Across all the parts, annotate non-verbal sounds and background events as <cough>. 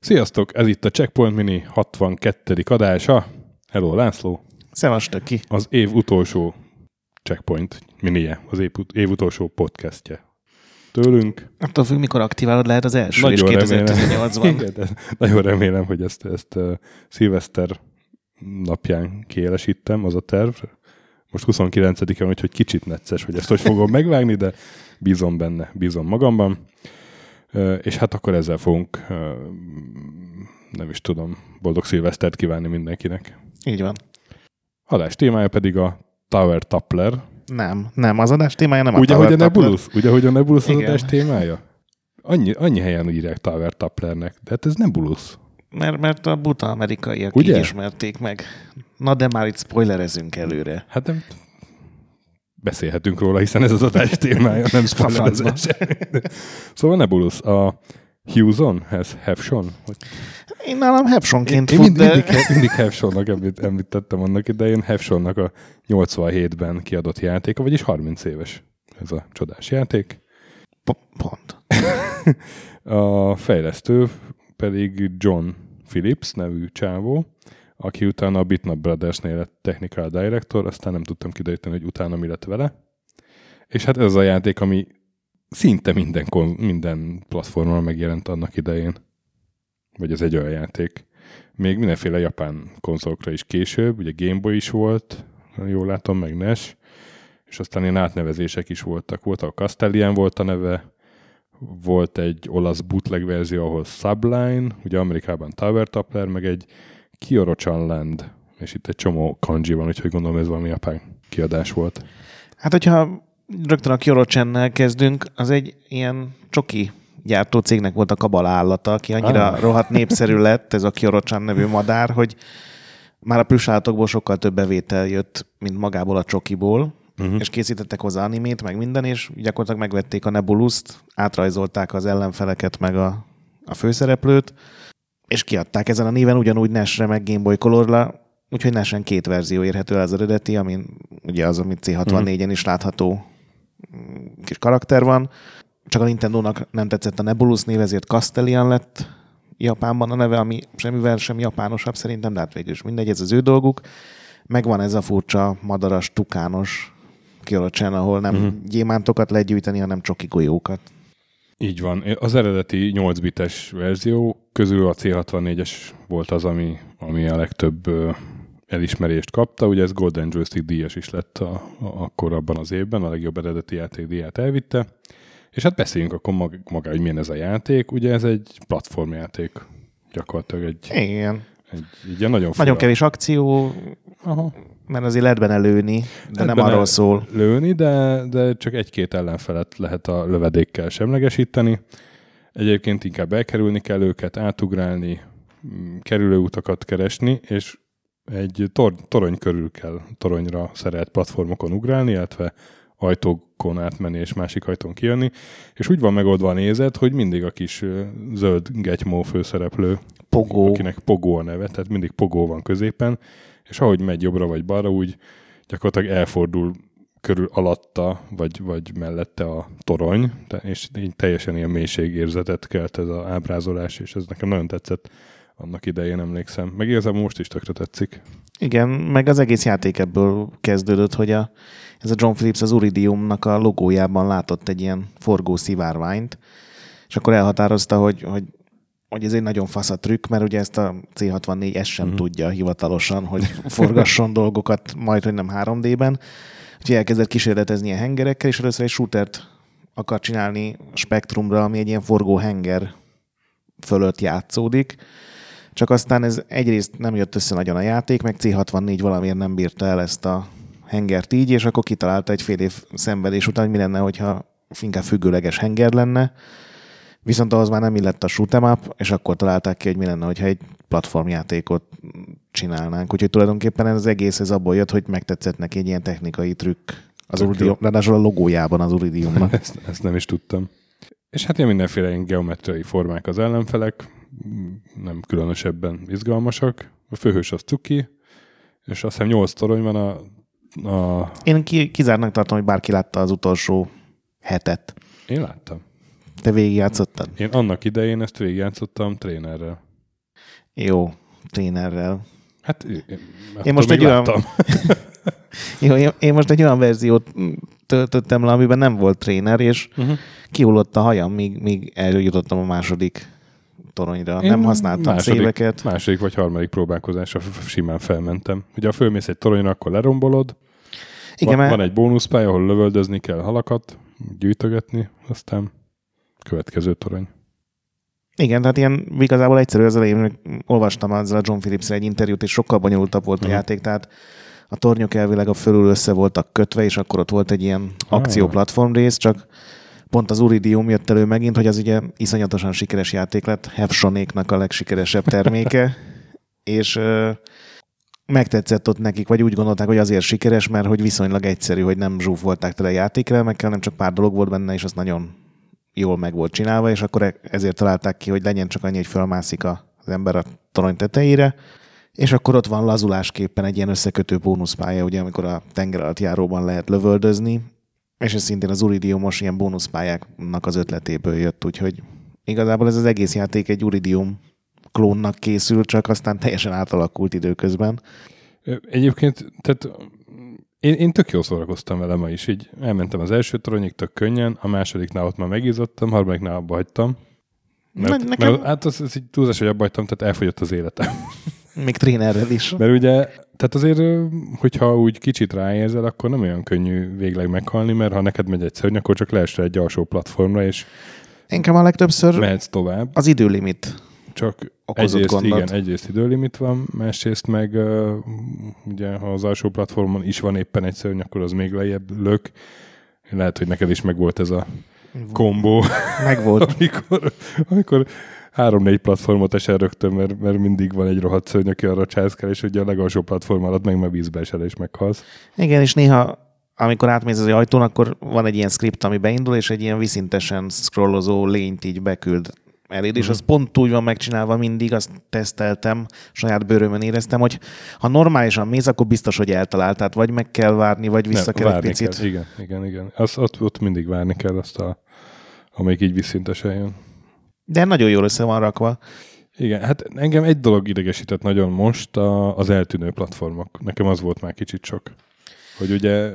Sziasztok, ez itt a Checkpoint Mini 62. adása. Hello László. Szevasz, ki. Az év utolsó Checkpoint Minije, az év, év utolsó podcastje. Tőlünk. Attól függ, mikor aktiválod, lehet az első nagyon és 2018-ban. nagyon remélem, hogy ezt, ezt uh, szilveszter napján kielesítem, az a terv. Most 29-en, úgyhogy kicsit necces, hogy ezt hogy fogom megvágni, de bízom benne, bízom magamban. És hát akkor ezzel fogunk, nem is tudom, boldog szilvesztert kívánni mindenkinek. Így van. Adás témája pedig a Tower Toppler. Nem, nem, az adás témája nem ugye, a Tower hogy a Nebulus, Ugye, hogy a Nebulus az adás témája? Annyi, annyi helyen írják Tower Topplernek, de hát ez Nebulus. Mert, mert a buta amerikaiak Ugye? ismerték meg. Na de már itt spoilerezünk előre. Hát nem, beszélhetünk róla, hiszen ez az adás témája, nem <laughs> spoilerezés. szóval Nebulus, a Hugheson, ez Hefson? Hogy... Én nálam Hefsonként én, én mindig, de... mindig, mindig Hefsonnak említettem annak idején, Hefsonnak a 87-ben kiadott játéka, vagyis 30 éves ez a csodás játék. Pont. <laughs> a fejlesztő pedig John Phillips nevű csávó, aki utána a Bitnap Brothersnél lett technical director, aztán nem tudtam kideríteni, hogy utána mi lett vele. És hát ez a játék, ami szinte minden, minden platformon megjelent annak idején. Vagy ez egy olyan játék. Még mindenféle japán konzolokra is később, ugye Game Boy is volt, jól látom, meg NES, és aztán ilyen átnevezések is voltak. Volt a Castellian volt a neve, volt egy olasz bootleg verzió, ahol Subline, ugye Amerikában Tower Toppler, meg egy Kiorochan Land, és itt egy csomó kanji van, úgyhogy gondolom ez valami japán kiadás volt. Hát, hogyha rögtön a Kiorochannel kezdünk, az egy ilyen csoki gyártó cégnek volt a kabala állata, aki annyira ah. rohadt népszerű lett, ez a Kiorochan nevű madár, hogy már a plüssállatokból sokkal több bevétel jött, mint magából a csokiból, uh-huh. és készítettek hozzá animét, meg minden, és gyakorlatilag megvették a Nebuluszt, átrajzolták az ellenfeleket, meg a, a főszereplőt, és kiadták ezen a néven ugyanúgy NES-re, meg Game Boy Color-ra, úgyhogy NES-en két verzió érhető el az eredeti, amin ugye az, amit C64-en is látható mm, kis karakter van. Csak a Nintendo-nak nem tetszett a Nebulus név, ezért Castellian lett Japánban a neve, ami semmivel sem japánosabb szerintem, de hát végül is mindegy, ez az ő dolguk. Megvan ez a furcsa, madaras, tukános Kiorocsen, ahol nem uh-huh. gyémántokat legyűjteni, hanem csoki golyókat. Így van. Az eredeti 8 bites verzió közül a C64-es volt az, ami, ami a legtöbb elismerést kapta. Ugye ez Golden Joystick díjas is lett a, a, akkor abban az évben, a legjobb eredeti játék díját elvitte. És hát beszéljünk akkor mag, maga, hogy milyen ez a játék. Ugye ez egy platformjáték, gyakorlatilag egy... Igen. Egy, egy ilyen nagyon, nagyon kevés akció, Aha. Mert azért lehet benne lőni, de lehet nem arról szól. Lőni, de, de csak egy-két ellenfelet lehet a lövedékkel semlegesíteni. Egyébként inkább elkerülni kell őket, átugrálni, mm, kerülőutakat keresni, és egy tor- torony körül kell toronyra szerelt platformokon ugrálni, illetve ajtókon átmenni és másik ajtón kijönni, és úgy van megoldva a nézet, hogy mindig a kis zöld getymó főszereplő, Pogó. akinek Pogó a neve, tehát mindig Pogó van középen, és ahogy megy jobbra vagy balra, úgy gyakorlatilag elfordul körül alatta, vagy, vagy mellette a torony, és így teljesen ilyen mélységérzetet kelt ez az ábrázolás, és ez nekem nagyon tetszett annak idején emlékszem. Meg igazából most is tökre tetszik. Igen, meg az egész játék ebből kezdődött, hogy a, ez a John Phillips az Uridiumnak a logójában látott egy ilyen forgó szivárványt, és akkor elhatározta, hogy, hogy, hogy ez egy nagyon fasz a trükk, mert ugye ezt a C64 ezt sem uh-huh. tudja hivatalosan, hogy forgasson <laughs> dolgokat, majd, hogy nem 3D-ben. Úgyhogy elkezdett kísérletezni ilyen hengerekkel, és először egy shootert akar csinálni spektrumra, ami egy ilyen forgó henger fölött játszódik, csak aztán ez egyrészt nem jött össze nagyon a játék, meg C64 valamiért nem bírta el ezt a hengert így, és akkor kitalálta egy fél év szenvedés után, hogy mi lenne, hogyha inkább függőleges henger lenne, viszont ahhoz már nem illett a shoot'em up, és akkor találták ki, hogy mi lenne, hogyha egy platformjátékot csinálnánk. Úgyhogy tulajdonképpen ez az egész ez abból jött, hogy megtetszett neki egy ilyen technikai trükk az Uridium, ráadásul a logójában az Uridiumnak. <laughs> ezt, ezt nem is tudtam. És hát ilyen mindenféle ilyen geometriai formák az ellenfelek, nem különösebben izgalmasak. A főhős az cuki, és azt hiszem 8 torony van a... a... Én ki, kizárnak tartom, hogy bárki látta az utolsó hetet. Én láttam. Te végigjátszottad? Én annak idején ezt végigjátszottam trénerrel. Jó, trénerrel. Hát én, én most egy olyan... <laughs> Jó, én, én most egy olyan verziót töltöttem le, amiben nem volt tréner, és uh-huh. kihullott a hajam, míg, míg eljutottam a második toronyra. Én nem használtam második, széleket. Második vagy harmadik próbálkozásra simán felmentem. Ugye, ha fölmész egy toronyra, akkor lerombolod. Igen, van, mert... van egy bónuszpálya, ahol lövöldözni kell halakat, gyűjtögetni, aztán következő torony. Igen, tehát ilyen igazából egyszerű az elején, olvastam azzal a John phillips egy interjút, és sokkal bonyolultabb volt a játék, tehát a tornyok elvileg a fölül össze voltak kötve, és akkor ott volt egy ilyen akcióplatform rész, csak pont az Uridium jött elő megint, hogy az ugye iszonyatosan sikeres játék lett, Hefsonéknak a legsikeresebb terméke, <laughs> és ö, megtetszett ott nekik, vagy úgy gondolták, hogy azért sikeres, mert hogy viszonylag egyszerű, hogy nem zsúfolták tele játékrelmekkel, nem csak pár dolog volt benne, és az nagyon jól meg volt csinálva, és akkor e- ezért találták ki, hogy legyen csak annyi, hogy fölmászik az ember a torony tetejére, és akkor ott van lazulásképpen egy ilyen összekötő bónuszpálya, ugye, amikor a tenger alatt járóban lehet lövöldözni, és ez szintén az Uridiumos ilyen bónuszpályáknak az ötletéből jött, úgyhogy igazából ez az egész játék egy Uridium klónnak készül, csak aztán teljesen átalakult időközben. Egyébként, tehát én, én tök jól szórakoztam vele ma is, így elmentem az első toronyig tök könnyen, a másodiknál ott már megizottam, harmadiknál abba hagytam. Mert, nekem... mert hát az, az így túlzás, hogy abba hagytam, tehát elfogyott az életem. <laughs> Még trénerrel is. Mert ugye, tehát azért, hogyha úgy kicsit ráérzel, akkor nem olyan könnyű végleg meghalni, mert ha neked megy egy szörny, akkor csak leesel egy alsó platformra, és Inkább a legtöbbször mehetsz tovább. Az időlimit csak egyrészt, gondot. igen, egyrészt időlimit van, másrészt meg uh, ugye, ha az alsó platformon is van éppen egy szörny, akkor az még lejjebb lök. Lehet, hogy neked is megvolt ez a kombó. Megvolt. <laughs> amikor, amikor három-négy platformot esel rögtön, mert, mert mindig van egy rohadt szörny, aki arra császkál, és ugye a legalsó platform alatt meg már vízbe esel, és meghalsz. Igen, és néha amikor átmész az ajtón, akkor van egy ilyen script, ami beindul, és egy ilyen viszintesen scrollozó lényt így beküld eléd, és mhm. az pont úgy van megcsinálva mindig, azt teszteltem, saját bőrömön éreztem, hogy ha normálisan mész, akkor biztos, hogy eltalált, tehát vagy meg kell várni, vagy vissza Nem, kell egy picit. Kell. Igen, igen, igen. Az, ott, ott mindig várni kell azt, a, amelyik így visszintesen jön. De nagyon jól össze van rakva. Igen, hát engem egy dolog idegesített nagyon most, a, az eltűnő platformok. Nekem az volt már kicsit sok. Hogy ugye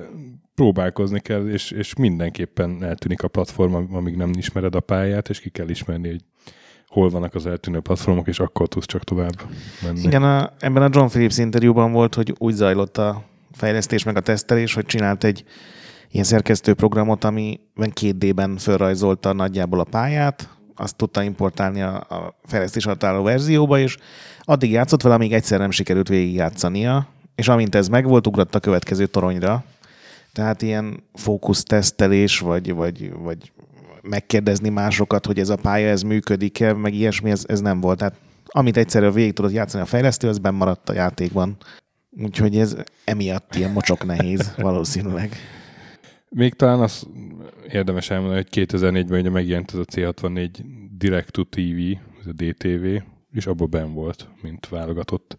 próbálkozni kell, és, és mindenképpen eltűnik a platform, amíg nem ismered a pályát, és ki kell ismerni, hogy hol vannak az eltűnő platformok, és akkor tudsz csak tovább menni. Igen, a, ebben a John Phillips interjúban volt, hogy úgy zajlott a fejlesztés meg a tesztelés, hogy csinált egy ilyen szerkesztő programot, amiben két D-ben felrajzolta nagyjából a pályát, azt tudta importálni a, a fejlesztés alatt álló verzióba, és addig játszott vele, amíg egyszer nem sikerült végigjátszania, és amint ez megvolt, ugrott a következő toronyra. Tehát ilyen fókusztesztelés, vagy, vagy, vagy megkérdezni másokat, hogy ez a pálya, ez működik-e, meg ilyesmi, ez, ez nem volt. Tehát amit egyszerűen végig tudott játszani a fejlesztő, az benn maradt a játékban. Úgyhogy ez emiatt ilyen mocsok nehéz, <laughs> valószínűleg. Még talán az érdemes elmondani, hogy 2004-ben ugye megjelent ez a C64 Direct to TV, ez a DTV, és abban ben volt, mint válogatott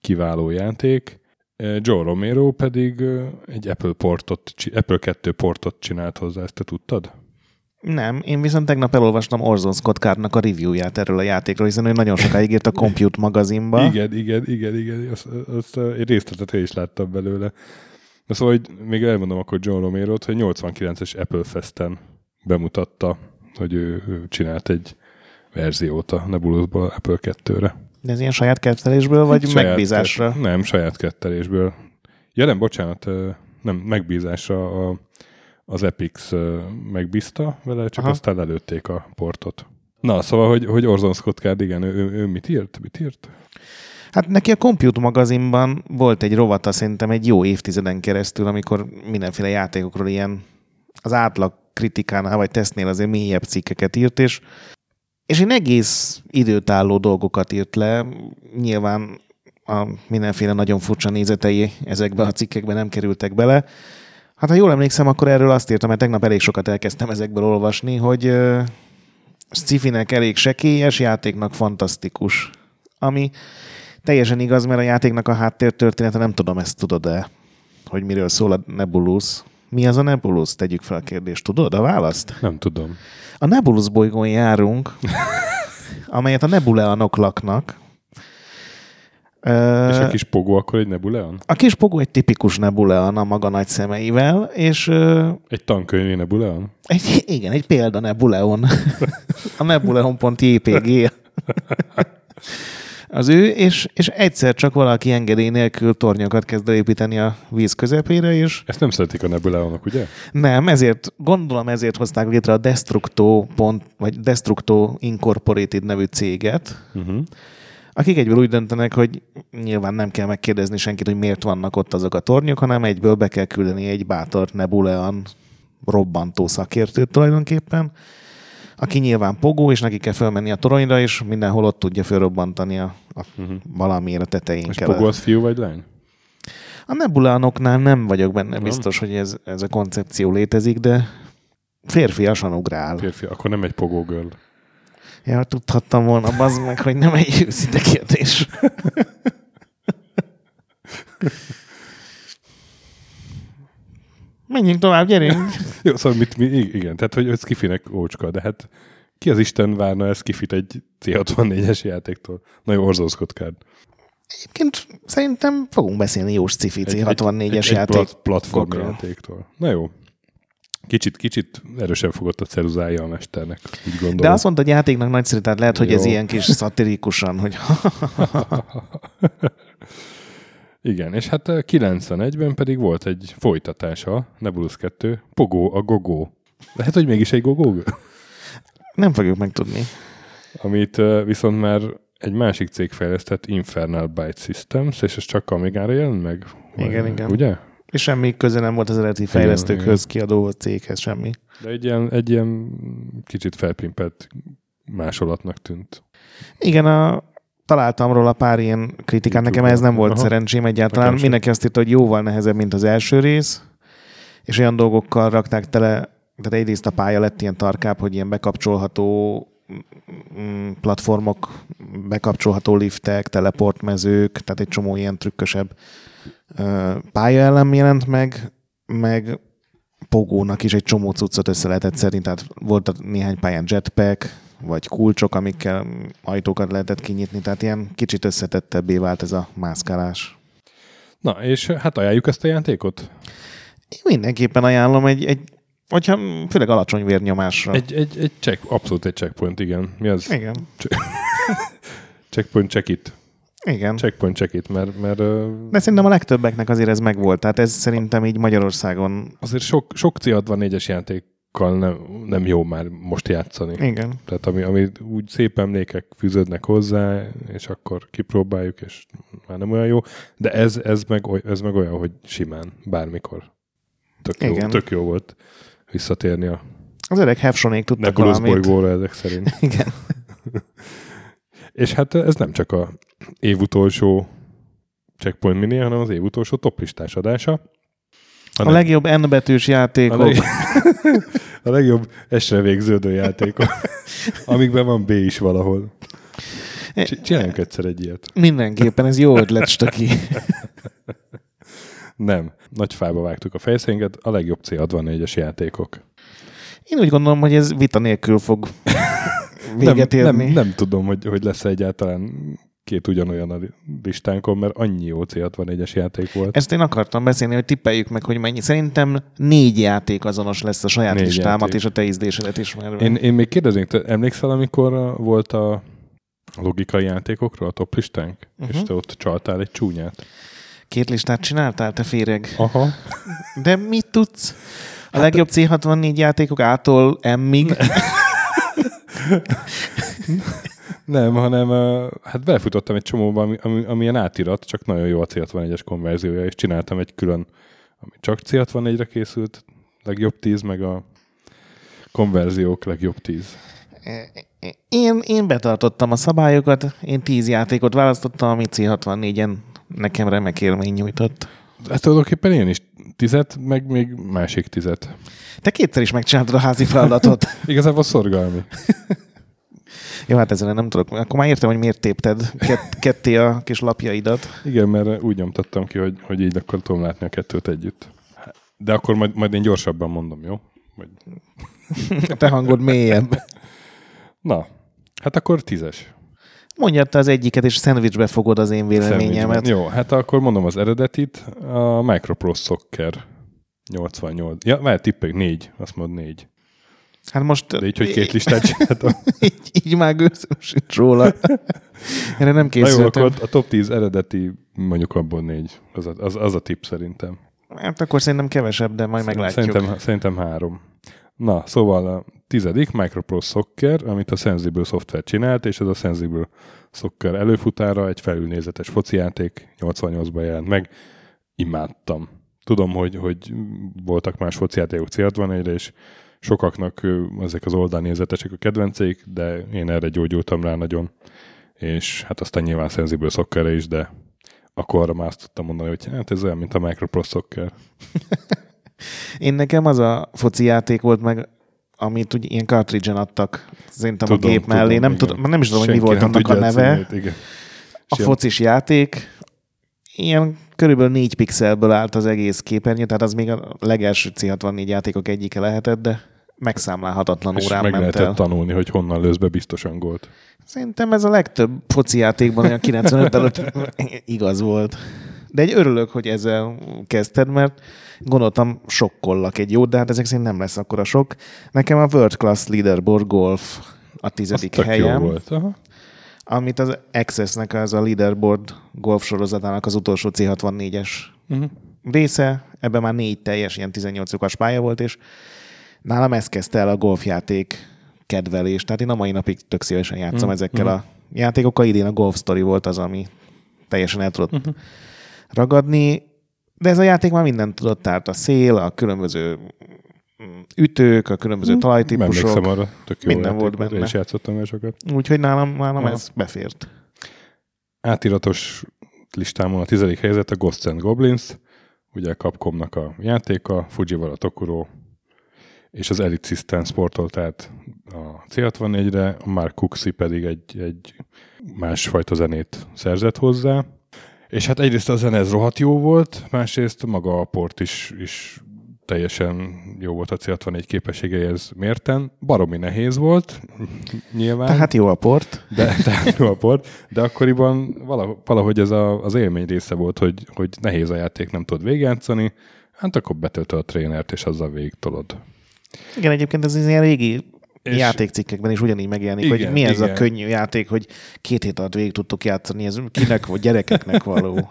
kiváló játék. Joe Romero pedig egy Apple portot, Apple 2 portot csinált hozzá, ezt te tudtad? Nem, én viszont tegnap elolvastam Orson Scott Cardnak a reviewját erről a játékról, hiszen ő nagyon sokáig írt a Compute magazinba. igen, igen, igen, igen, azt, azt egy részletet is láttam belőle. Na szóval, hogy még elmondom akkor John Romero-t, hogy 89-es Apple Festen bemutatta, hogy ő, ő csinált egy verziót a Nebulusból Apple 2-re. De ez ilyen saját kettelésből, vagy saját megbízásra? Kett, nem, saját kettelésből. Ja nem, bocsánat, nem, megbízásra a, az Epix megbízta vele, csak Aha. aztán lelőtték a portot. Na, szóval, hogy, hogy Orson Scott Card, igen, ő, ő, ő mit írt? Mit írt? Hát neki a Compute magazinban volt egy rovata szerintem egy jó évtizeden keresztül, amikor mindenféle játékokról ilyen az átlag kritikánál vagy tesztnél azért mélyebb cikkeket írt, és, és én egész időtálló dolgokat írt le. Nyilván a mindenféle nagyon furcsa nézetei ezekbe a cikkekbe nem kerültek bele. Hát ha jól emlékszem, akkor erről azt írtam, mert tegnap elég sokat elkezdtem ezekből olvasni, hogy uh, sci elég sekélyes, játéknak fantasztikus. Ami teljesen igaz, mert a játéknak a háttértörténete nem tudom, ezt tudod-e, hogy miről szól a Nebulus. Mi az a Nebulus? Tegyük fel a kérdést. Tudod a választ? Nem tudom. A Nebulus bolygón járunk, <laughs> amelyet a nebuleanok laknak. És a kis pogó akkor egy nebulean? A kis pogó egy tipikus nebulean a maga nagy szemeivel, és... Egy tankönyvi nebulean? Egy, igen, egy példa nebuleon. a nebuleon.jpg az ő, és, és egyszer csak valaki engedély nélkül tornyokat kezd építeni a víz közepére, és... Ezt nem szeretik a Nebuleonok, ugye? Nem, ezért, gondolom ezért hozták létre a Destructo, pont, vagy Destructo Incorporated nevű céget, uh-huh. Akik egyből úgy döntenek, hogy nyilván nem kell megkérdezni senkit, hogy miért vannak ott azok a tornyok, hanem egyből be kell küldeni egy bátor Nebuleon robbantó szakértőt tulajdonképpen, aki nyilván pogó, és neki kell felmenni a toronyra, és mindenhol ott tudja felrobbantani a, a uh-huh. valamiért a tetején. És pogó az fiú vagy lány? A nebulánoknál nem vagyok benne nem. biztos, hogy ez, ez a koncepció létezik, de férfiasan ugrál. Férfi, akkor nem egy pogó girl. Ja, tudhattam volna, bazd meg, hogy nem egy őszinte kérdés. Menjünk tovább, gyerünk! Jó, szóval mit, mi, igen, tehát hogy ez kifinek ócska, de hát ki az Isten várna ez kifit egy C64-es játéktól? Nagyon orzózkodkád. Egyébként szerintem fogunk beszélni jó cifi C64-es játék. Egy platform játéktól. Na jó. Kicsit, kicsit erősen fogott a ceruzája a mesternek, úgy gondolom. De azt mondta, hogy játéknak nagyszerű, tehát lehet, hogy jó. ez ilyen kis szatirikusan, hogy <laughs> Igen, és hát 91-ben pedig volt egy folytatása, Nebulus 2, Pogó a Gogó. Lehet, hogy mégis egy Gogó? Nem fogjuk megtudni. Amit viszont már egy másik cég fejlesztett, Infernal Byte Systems, és ez csak Amigára jelent meg? Igen, Vagy, igen. Ugye? És semmi köze nem volt az eredeti fejlesztőkhöz, kiadó céghez, semmi. De egy ilyen, egy ilyen kicsit felpimpelt másolatnak tűnt. Igen, a, találtam róla pár ilyen kritikát, nekem ez nem volt Aha. szerencsém egyáltalán. Nekem Mindenki azt írta, hogy jóval nehezebb, mint az első rész, és olyan dolgokkal rakták tele, tehát egyrészt a pálya lett ilyen tarkább, hogy ilyen bekapcsolható mm, platformok, bekapcsolható liftek, teleportmezők, tehát egy csomó ilyen trükkösebb pályaelem jelent meg, meg Pogónak is egy csomó cuccot össze lehetett szerint, tehát volt néhány pályán jetpack, vagy kulcsok, amikkel ajtókat lehetett kinyitni, tehát ilyen kicsit összetettebbé vált ez a mászkálás. Na, és hát ajánljuk ezt a játékot? Én mindenképpen ajánlom egy, egy hogyha főleg alacsony vérnyomásra. Egy, egy, egy check, abszolút egy checkpoint, igen. Mi az? Igen. <laughs> checkpoint check it. Igen. Checkpoint check mert, mert... De szerintem a legtöbbeknek azért ez megvolt, tehát ez szerintem így Magyarországon... Azért sok, sok C64-es játék nem, nem jó már most játszani. Igen. Tehát ami, ami úgy szép emlékek fűződnek hozzá, és akkor kipróbáljuk, és már nem olyan jó. De ez, ez, meg, ez meg olyan, hogy simán, bármikor. Tök, jó, Igen. tök jó volt visszatérni a az öreg Hefsonék tudtak Nebulus bolygóra ezek szerint. <laughs> Igen. és hát ez nem csak a év utolsó Checkpoint Mini, hanem az év utolsó toplistás adása. A, a legjobb N betűs játékok. A, leg... <laughs> a legjobb esre végződő játékok, <laughs> amikben van B is valahol. Csináljunk egyszer egy ilyet. Mindenképpen, ez jó ötlet, Stöki. <laughs> Nem. Nagy fába vágtuk a fejszénket, a legjobb C64-es játékok. Én úgy gondolom, hogy ez vita nélkül fog véget nem, érni. Nem, nem tudom, hogy, hogy lesz egyáltalán két ugyanolyan a listánkon, mert annyi jó C64-es játék volt. Ezt én akartam beszélni, hogy tippeljük meg, hogy mennyi. Szerintem négy játék azonos lesz a saját négy listámat játék. és a te ízlésedet ismerve. Én, én még kérdeznék, te emlékszel, amikor volt a logikai játékokról a top listánk, uh-huh. és te ott csaltál egy csúnyát? Két listát csináltál, te féreg? Aha. De mit tudsz? A hát legjobb C64 játékok ától M-ig? <laughs> Nem, hanem hát belefutottam egy csomóba, ami, ami, ami ilyen átirat, csak nagyon jó a C64-es konverziója, és csináltam egy külön, ami csak C64-re készült, legjobb 10, meg a konverziók legjobb 10. Én, én betartottam a szabályokat, én 10 játékot választottam, ami C64-en nekem remek élmény nyújtott. Hát tulajdonképpen én is tizet, meg még másik tizet. Te kétszer is megcsináltad a házi feladatot. <laughs> Igazából szorgalmi. <laughs> Jó, hát ezzel nem tudok. Akkor már értem, hogy miért tépted kett, ketté a kis lapjaidat. Igen, mert úgy nyomtattam ki, hogy, hogy így akkor tudom látni a kettőt együtt. De akkor majd, majd én gyorsabban mondom, jó? Vagy... <laughs> Te hangod mélyebb. <laughs> Na, hát akkor tízes. Mondjad te az egyiket, és szendvicsbe fogod az én véleményemet. Jó, hát akkor mondom az eredetit. A Microprose Soccer 88. Ja, várj, tippeljük, négy. Azt mondod négy. Hát most... De így, hogy két listát <laughs> csináltam. így, így már gőzöm sincs róla. <laughs> Erre nem Na jó, készültem. akkor a top 10 eredeti, mondjuk abból négy. Az a, az, az a tipp szerintem. Hát akkor szerintem kevesebb, de majd meglátjuk. Szerintem, szerintem három. Na, szóval a tizedik Microprose Soccer, amit a Sensible Software csinált, és ez a Sensible Soccer előfutára egy felülnézetes focijáték, 88-ban jelent meg. Imádtam. Tudom, hogy, hogy voltak más focijátékok C64-re, és sokaknak ezek az oldalnézetesek a kedvenceik, de én erre gyógyultam rá nagyon. És hát aztán nyilván Sensible Soccerre is, de akkor arra már azt tudtam mondani, hogy hát ez olyan, mint a Microprose Soccer. <laughs> Én nekem az a foci játék volt meg, amit úgy ilyen cartridge-en adtak szerintem a gép mellé. nem, igen. tudom, nem is tudom, hogy mi volt annak a neve. címét, igen. A ilyen- focis játék, ilyen körülbelül négy pixelből állt az egész képernyő, tehát az még a legelső C64 játékok egyike lehetett, de megszámlálhatatlan És órán meg ment lehetett el. tanulni, hogy honnan lősz be biztosan gólt. Szerintem ez a legtöbb foci játékban olyan 95 előtt igaz volt. De egy örülök, hogy ezzel kezdted, mert gondoltam sokkollak egy jót, de hát ezek szerint nem lesz akkor a sok. Nekem a World Class Leaderboard Golf a tizedik tök helyem, jó volt. Aha. amit az Access-nek az a Leaderboard golf sorozatának az utolsó C64-es Uh-huh. része, ebben már négy teljes, ilyen 18 lyukas pálya volt, és nálam ez kezdte el a golfjáték kedvelés. Tehát én a mai napig tök szívesen játszom Mm, ezekkel mm. a játékokkal. Idén a Golf Story volt az, ami teljesen el tudott Uh-huh. ragadni, de ez a játék már mindent tudott, tehát a szél, a különböző mm, ütők, a különböző Emlékszem talajtípusok, arra, tök jó Minden játék volt Én benne. is játszottam vele sokat. úgyhogy nálam, nálam Aha. ez befért. Átiratos listámon a tizedik helyzet a Ghosts and Goblins, ugye a Capcomnak a játéka, Fujiwara Tokuro, és az Elite System sportolt át a C64-re, a Mark Cooksey pedig egy, egy másfajta zenét szerzett hozzá. És hát egyrészt a zene ez rohadt jó volt, másrészt maga a port is, is teljesen jó volt a C64 képességeihez mérten. Baromi nehéz volt, <laughs> nyilván. Tehát jó a port. De, tehát <laughs> jó a port, de akkoriban valahogy, ez a, az élmény része volt, hogy, hogy nehéz a játék, nem tudod végigjátszani, hát akkor betöltöd a trénert, és azzal végig tolod. Igen, egyébként ez ilyen régi És- játékcikkekben is ugyanígy megjelenik, Igen, hogy mi ez a igen. könnyű játék, hogy két hét alatt végig tudtuk játszani, ez kinek vagy gyerekeknek való. <laughs>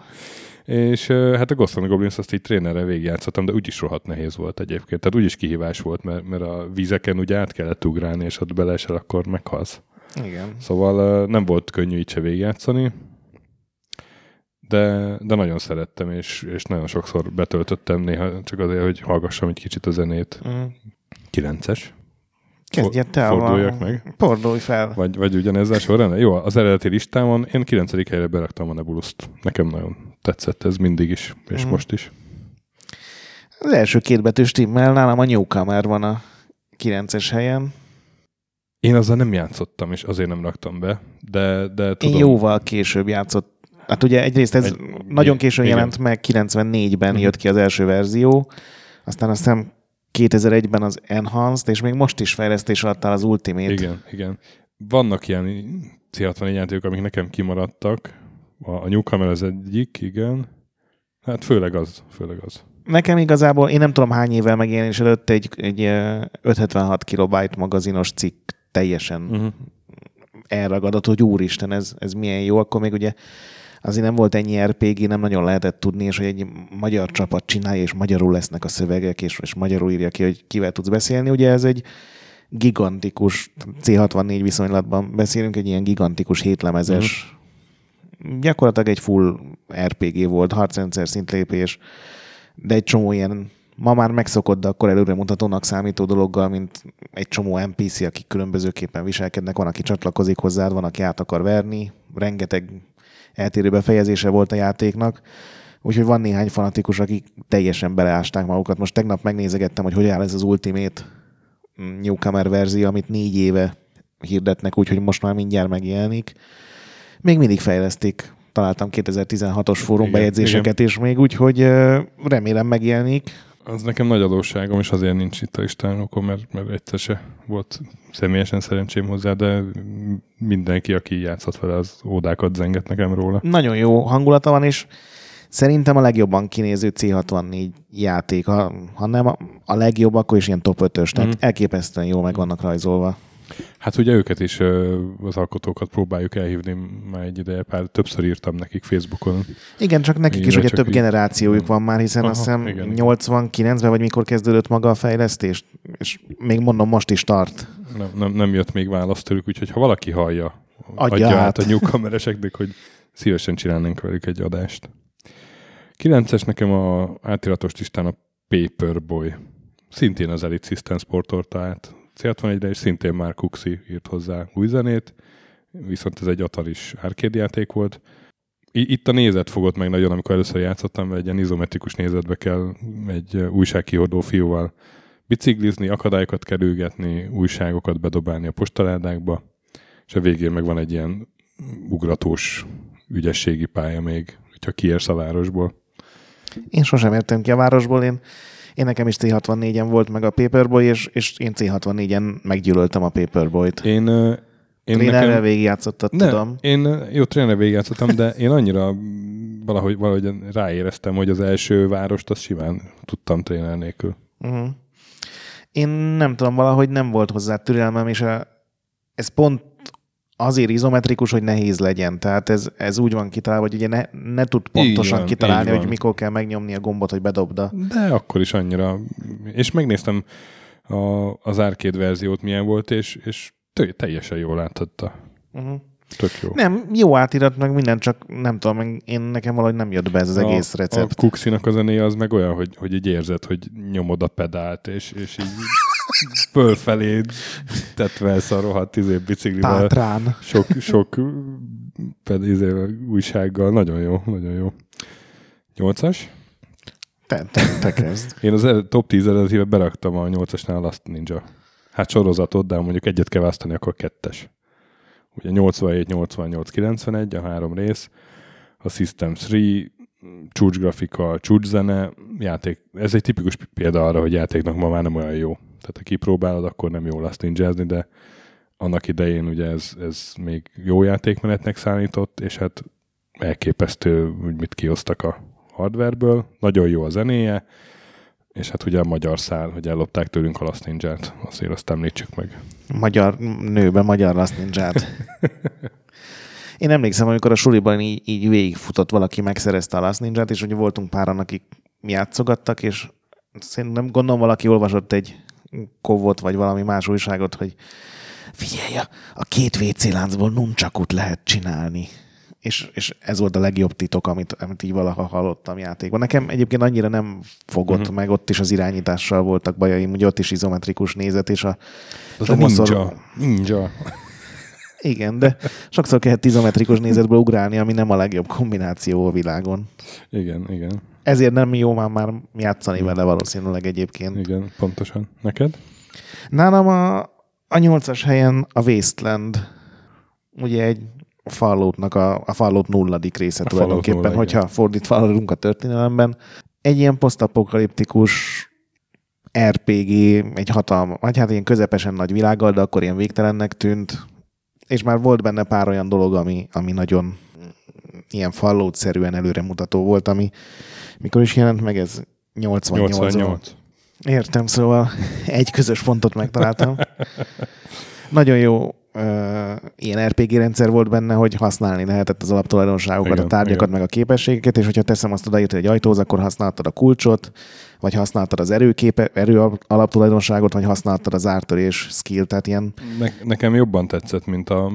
És hát a Ghost and Goblins azt így trénerre végigjátszottam, de úgyis rohadt nehéz volt egyébként. Tehát úgyis kihívás volt, mert, mert a vízeken ugye át kellett ugrálni, és ott beleesel, akkor meghalsz. Igen. Szóval nem volt könnyű így se végigjátszani, de, de nagyon szerettem, és, és nagyon sokszor betöltöttem néha csak azért, hogy hallgassam egy kicsit a zenét. Mm. 9-es. Kezdjed te Forduljak a... meg. Fordulj fel. Vagy, vagy ugyanezzel sorrendben? Jó, az eredeti listámon én 9. helyre beraktam a Nebuluszt. Nekem nagyon tetszett ez mindig is, és Mhm. most is. Az első két betűs timmel nálam a Newcomer van a 9-es helyen. Én azzal nem játszottam, és azért nem raktam be, de, de tudom. Én jóval később játszott. Hát ugye egyrészt ez Egy- nagyon későn igen. jelent meg, 94-ben Mhm. jött ki az első verzió, aztán azt hiszem 2001-ben az Enhanced, és még most is fejlesztés alatt áll az Ultimate. Igen, igen. Vannak ilyen C64 játékok, amik nekem kimaradtak. A, a Newcomer az egyik, igen. Hát főleg az, főleg az. Nekem igazából, én nem tudom hány évvel megjelenés előtt egy, egy eh, 576 kilobyte magazinos cikk teljesen Uh-huh. elragadott, hogy úristen, ez, ez milyen jó, akkor még ugye azért nem volt ennyi RPG, nem nagyon lehetett tudni, és hogy egy magyar csapat csinálja, és magyarul lesznek a szövegek, és, és magyarul írja ki, hogy kivel tudsz beszélni. Ugye ez egy gigantikus, C64 viszonylatban beszélünk, egy ilyen gigantikus hétlemezes, gyakorlatilag egy full RPG volt, harcrendszer szintlépés, de egy csomó ilyen ma már megszokott, de akkor előremutatónak számító dologgal, mint egy csomó NPC, akik különbözőképpen viselkednek, van, aki csatlakozik hozzád, van, aki át akar verni, rengeteg eltérő befejezése volt a játéknak, úgyhogy van néhány fanatikus, akik teljesen beleásták magukat. Most tegnap megnézegettem, hogy hogy áll ez az Ultimate Newcomer verzió, amit négy éve hirdetnek úgy, hogy most már mindjárt megjelenik. Még mindig fejlesztik. Találtam 2016-os fórumbejegyzéseket is még, úgyhogy remélem megjelenik. Az nekem nagy adósságom, és azért nincs itt a listánkon, mert, mert egyszer se volt személyesen szerencsém hozzá, de mindenki, aki játszott vele, az ódákat zenget nekem róla. Nagyon jó hangulata van, és szerintem a legjobban kinéző C64 játék, ha, ha nem a, a legjobb, akkor is ilyen top 5-ös, tehát mm. elképesztően jól meg vannak rajzolva. Hát ugye őket is, az alkotókat próbáljuk elhívni már egy ideje, pár többször írtam nekik Facebookon. Igen, csak nekik Igen, is ugye több így... generációjuk van már, hiszen Aha, azt hiszem 89-ben vagy mikor kezdődött maga a fejlesztés, és még mondom, most is tart. Nem, nem, nem jött még választ tőlük, úgyhogy ha valaki hallja, adja, adja át a nyugkamereseknek, hogy szívesen csinálnánk velük egy adást. 9-es nekem a átiratos listán a Paperboy. Szintén az Elite System sportorta át. C61-re, és szintén már Kuxi írt hozzá új zenét, viszont ez egy Ataris arcade játék volt. Itt a nézet fogott meg nagyon, amikor először játszottam, mert egy ilyen izometrikus nézetbe kell egy újságkihordó fiúval biciklizni, akadályokat kerülgetni, újságokat bedobálni a postaládákba, és a végén meg van egy ilyen ugratós ügyességi pálya még, hogyha kiérsz a városból. Én sosem értem ki a városból, én én nekem is C64-en volt meg a Paperboy, és, és én C64-en meggyűlöltem a Paperboy-t. Én, én trénerrel nekem... végigjátszottad, ne, tudom. Én jó, trénerrel végigjátszottam, de én annyira valahogy, valahogy ráéreztem, hogy az első várost azt simán tudtam tréner nélkül. Uh-huh. Én nem tudom, valahogy nem volt hozzá türelmem, és a, ez pont azért izometrikus, hogy nehéz legyen. Tehát ez, ez úgy van kitalálva, hogy ugye ne, ne tud pontosan van, kitalálni, hogy mikor kell megnyomni a gombot, hogy bedobda. De akkor is annyira. És megnéztem a, az arcade verziót, milyen volt, és, és teljesen jól láthatta. Uh-huh. Tök jó. Nem, jó átirat, meg minden, csak nem tudom, én nekem valahogy nem jött be ez az a, egész recept. A Kuxinak a zenéje az meg olyan, hogy, hogy így érzed, hogy nyomod a pedált, és, és így fölfelé tetvelsz a rohadt izé, biciklivel. Tátrán. Sok, sok ped, izé, újsággal. Nagyon jó, nagyon jó. Nyolcas? Te, te, te kezd. Én az top 10 eredetibe beraktam a nyolcasnál Last Ninja. Hát sorozatot, de mondjuk egyet kell választani, akkor kettes. Ugye 87, 88, 91, a három rész. A System 3, csúcs grafika, csúcs zene, játék. Ez egy tipikus példa arra, hogy játéknak ma már nem olyan jó. Tehát ha kipróbálod, akkor nem jó lesz ninjázni, de annak idején ugye ez, ez még jó játékmenetnek számított, és hát elképesztő, hogy mit kiosztak a hardwareből. Nagyon jó a zenéje, és hát ugye a magyar szál, hogy ellopták tőlünk a Last Ninja-t, azért azt említsük meg. Magyar nőben magyar Last Ninja-t. <laughs> Én emlékszem, amikor a suliban így, így végigfutott valaki, megszerezte a Last Ninja-t, és ugye voltunk páran, akik játszogattak, és szerintem gondolom valaki olvasott egy kovot, vagy valami más újságot, hogy figyelj, a két WC láncból nuncsakut lehet csinálni. És, és ez volt a legjobb titok, amit, amit így valaha hallottam játékban. Nekem egyébként annyira nem fogott uh-huh. meg, ott is az irányítással voltak bajaim, ugye ott is izometrikus nézet, és a... Az a ninja. ninja. Igen, de sokszor kellett izometrikus nézetből ugrálni, ami nem a legjobb kombináció a világon. Igen, igen. Ezért nem jó már, már játszani vele valószínűleg egyébként. Igen, pontosan. Neked? Nálam a, a nyolcas helyen a Wasteland. Ugye egy Falloutnak a, a Fallout nulladik része a tulajdonképpen, nulla, hogyha igen. fordítva haladunk a történelemben. Egy ilyen posztapokaliptikus RPG, egy hatalma, vagy hát ilyen közepesen nagy világgal, de akkor ilyen végtelennek tűnt, és már volt benne pár olyan dolog, ami, ami nagyon ilyen Fallout-szerűen előremutató volt, ami mikor is jelent meg ez? 88 88. Értem, szóval <laughs> egy közös pontot megtaláltam. Nagyon jó ilyen RPG rendszer volt benne, hogy használni lehetett az alaptulajdonságokat, igen, a tárgyakat, igen. meg a képességeket, és hogyha teszem azt odaírtad egy ajtóhoz, akkor használtad a kulcsot, vagy használtad az erőképe, erő alaptulajdonságot, vagy használtad az ártörés skill, tehát ilyen... Ne, nekem jobban tetszett, mint a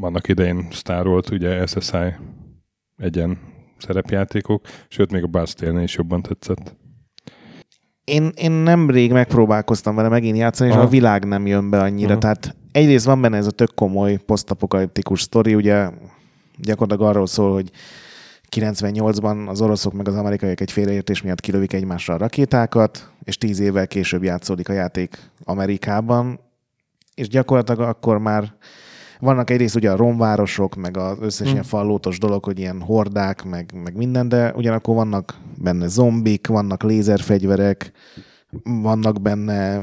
annak idején Star volt, ugye SSI egyen szerepjátékok, sőt, még a Bastille is jobban tetszett. Én, én nemrég megpróbálkoztam vele megint játszani, Aha. és a világ nem jön be annyira. Aha. Tehát egyrészt van benne ez a tök komoly posztapokaliptikus sztori, ugye gyakorlatilag arról szól, hogy 98-ban az oroszok meg az amerikaiak egy félreértés miatt kilövik egymásra a rakétákat, és tíz évvel később játszódik a játék Amerikában, és gyakorlatilag akkor már vannak egyrészt ugye a romvárosok, meg az összes Hm. ilyen fallótos dolog, hogy ilyen hordák, meg, meg minden, de ugyanakkor vannak benne zombik, vannak lézerfegyverek, vannak benne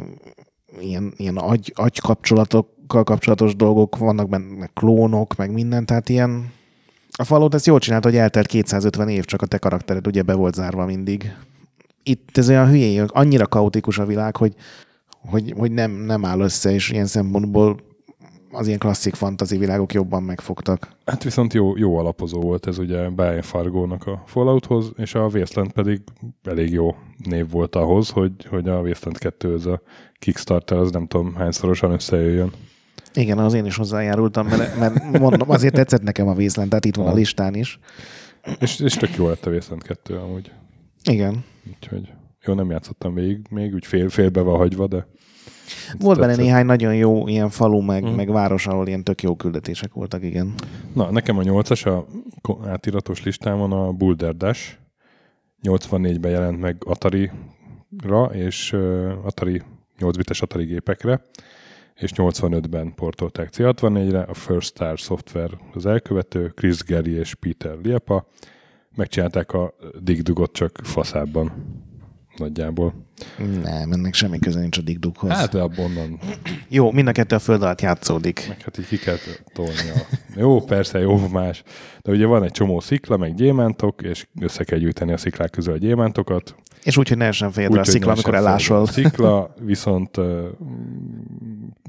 ilyen, ilyen agy, agy kapcsolatokkal kapcsolatos dolgok, vannak benne klónok, meg minden, tehát ilyen a falót ezt jól csinált, hogy eltelt 250 év, csak a te karaktered ugye be volt zárva mindig. Itt ez olyan hülyén, annyira kaotikus a világ, hogy, hogy, hogy nem, nem áll össze, és ilyen szempontból az ilyen klasszik fantasy világok jobban megfogtak. Hát viszont jó, jó alapozó volt ez ugye Brian Fargo-nak a Fallouthoz, és a Wasteland pedig elég jó név volt ahhoz, hogy, hogy a Wasteland 2 ez a Kickstarter, az nem tudom hányszorosan összejöjjön. Igen, az én is hozzájárultam, mert, mert mondom, azért tetszett nekem a Wasteland, tehát itt van a listán is. És, és tök jó lett a Wasteland 2 amúgy. Igen. Úgyhogy jó, nem játszottam végig, még úgy fél, félbe van hagyva, de Volt benne néhány nagyon jó ilyen falu, meg, Mhm. meg város, ahol ilyen tök jó küldetések voltak, igen. Na, nekem a nyolcas a átiratos listámon a Boulder Dash. 84-ben jelent meg Atari-ra, és uh, Atari 8 bites Atari gépekre, és 85-ben portolták C64-re, a First Star Software az elkövető, Chris Gary és Peter Liepa, megcsinálták a Dig Dugot csak faszában nagyjából. Nem, ennek semmi köze nincs a digdukhoz. Hát, de abban Jó, mind a kettő a föld alatt játszódik. meg hát így ki kell tolni a... Jó, persze, jó más. De ugye van egy csomó szikla, meg gyémántok, és össze kell gyűjteni a sziklák közül a gyémántokat. És úgy, hogy ne essen fejedre a szikla, amikor elásol. A szikla, viszont uh,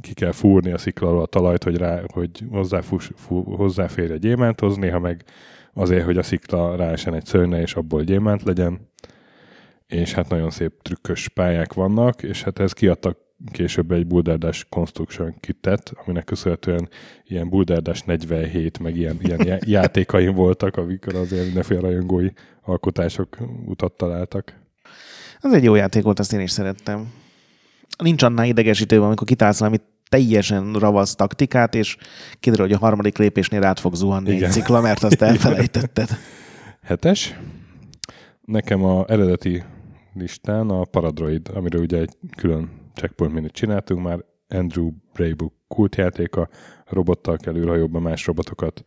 ki kell fúrni a szikla alól a talajt, hogy, rá, hogy hozzáfus, fú, hozzáférj a gyémánthoz, néha meg azért, hogy a szikla ráesen egy szörne, és abból gyémánt legyen. És hát nagyon szép trükkös pályák vannak, és hát ez kiadtak később egy Boulder Dash Construction kitet, aminek köszönhetően ilyen Boulder Dash 47, meg ilyen, ilyen já- <laughs> játékaim voltak, amikor azért mindenféle rajongói alkotások utat találtak. Ez egy jó játék volt, azt én is szerettem. Nincs annál idegesítő, amikor kitálsz valami teljesen ravasz taktikát, és kiderül, hogy a harmadik lépésnél át fog zuhanni Igen. egy szikla, mert azt <laughs> elfelejtetted. Hetes. Nekem a eredeti listán a Paradroid, amiről ugye egy külön checkpoint minit csináltunk már, Andrew Braybook kultjátéka, robottal kell űrhajóban más robotokat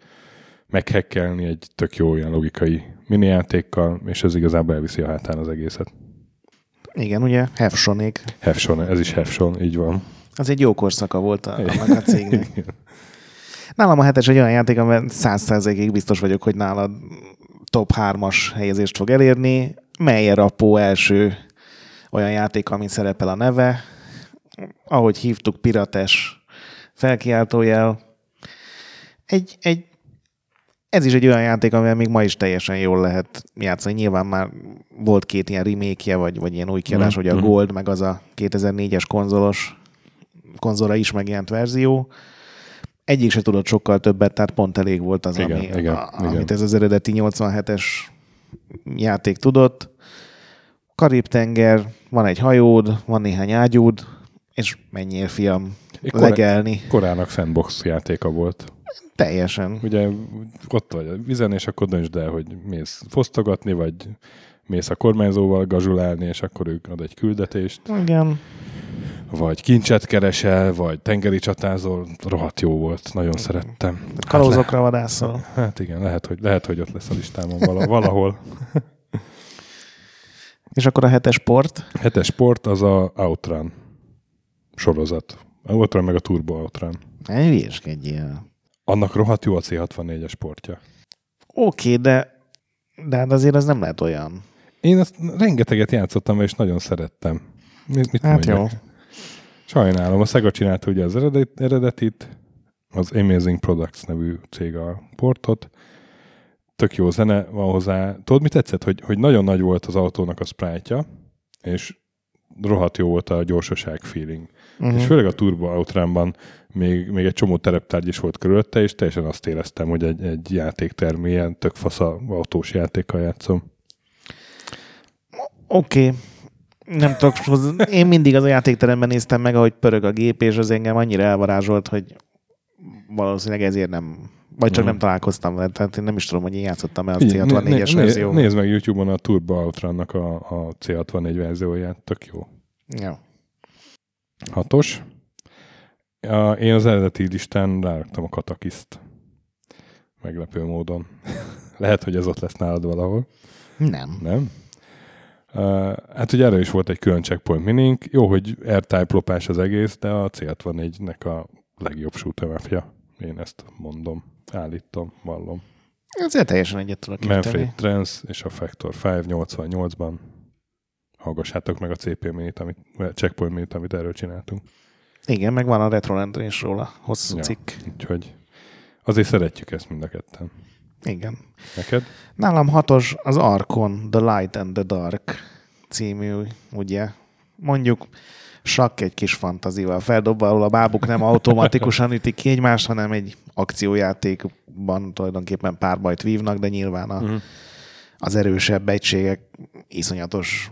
meghekkelni egy tök jó ilyen logikai minijátékkal, és ez igazából elviszi a hátán az egészet. Igen, ugye, Hefsonék. Hefson, ez is Hefson, így van. Az egy jó korszaka volt a, annak a cégnek. Nálam a hetes egy olyan játék, amiben száz százalékig biztos vagyok, hogy nálad top 3-as helyezést fog elérni. Meyer Apó első olyan játék, amin szerepel a neve. Ahogy hívtuk, Pirates felkiáltójel. Egy, egy, ez is egy olyan játék, amivel még ma is teljesen jól lehet játszani. Nyilván már volt két ilyen remake vagy, vagy ilyen új kiadás, Mhm, hogy a mhm. Gold, meg az a 2004-es konzolos konzolra is megjelent verzió. Egyik se tudott sokkal többet, tehát pont elég volt az, Igen, ami, igen, a, igen. amit ez az eredeti 87-es játék tudott. Karib-tenger, van egy hajód, van néhány ágyúd, és menjél, fiam, Kor- legelni. korának sandbox játéka volt. Teljesen. Ugye ott vagy a vizen, és akkor döntsd el, hogy mész fosztogatni, vagy mész a kormányzóval gazsulálni, és akkor ők ad egy küldetést, Igen. Vagy kincset keresel, vagy tengeri csatázol, rohadt jó volt, nagyon szerettem. Hát, Kalózokra vadászol. le, hát igen, lehet hogy, lehet, hogy ott lesz a listámon vala, valahol. <laughs> És akkor a hetes sport. Hetes sport az a Outrun sorozat. A Outrun meg a Turbo Outrun. Ne hülyeskedjél. Annak rohadt jó a C64-es sportja. Oké, de, de hát azért az nem lehet olyan. Én azt rengeteget játszottam, és nagyon szerettem. Mit, mit Hát mondjak? jó. Sajnálom, a Sega csinálta ugye az eredet, eredetit, az Amazing Products nevű cég a portot. Tök jó zene van hozzá. Tudod, mi tetszett? Hogy, hogy nagyon nagy volt az autónak a sprite és rohadt jó volt a gyorsaság feeling. Uh-huh. És főleg a Turbo Outrunban még, még egy csomó tereptárgy is volt körülötte, és teljesen azt éreztem, hogy egy, egy játékterm ilyen tök fasza autós játékkal játszom. Oké. Okay. Nem tudok, hozzá- én mindig az a játékteremben néztem meg, ahogy pörög a gép, és az engem annyira elvarázsolt, hogy valószínűleg ezért nem, vagy csak Mhm. nem találkoztam vele, tehát én nem is tudom, hogy én játszottam el a Így, C64-es né- né- verzió. Nézd meg YouTube-on a Turbo Outrunnak a, a C64 verzióját, tök jó. Jó. Hatos. A, én az eredeti listán ráraktam a katakiszt. Meglepő módon. <laughs> Lehet, hogy ez ott lesz nálad valahol. Nem. Nem? Uh, hát ugye erre is volt egy külön checkpoint mining. Jó, hogy R-Type lopás az egész, de a C64-nek a legjobb shoot'em Én ezt mondom, állítom, vallom. Ezzel teljesen egyet tudok Manfred Trans és a Factor 5 88-ban. Hallgassátok meg a CP minit, amit, checkpoint minit, amit erről csináltunk. Igen, meg van a Retrolanden is róla, hosszú Ja. cikk. Úgyhogy azért szeretjük ezt mind a ketten. Igen. Neked? Nálam hatos az Arkon, The Light and the Dark című, ugye, mondjuk sakk egy kis fantazival feldobva, ahol a bábuk nem automatikusan ütik ki egymást, hanem egy akciójátékban tulajdonképpen párbajt vívnak, de nyilván a, Uh-huh. az erősebb egységek iszonyatos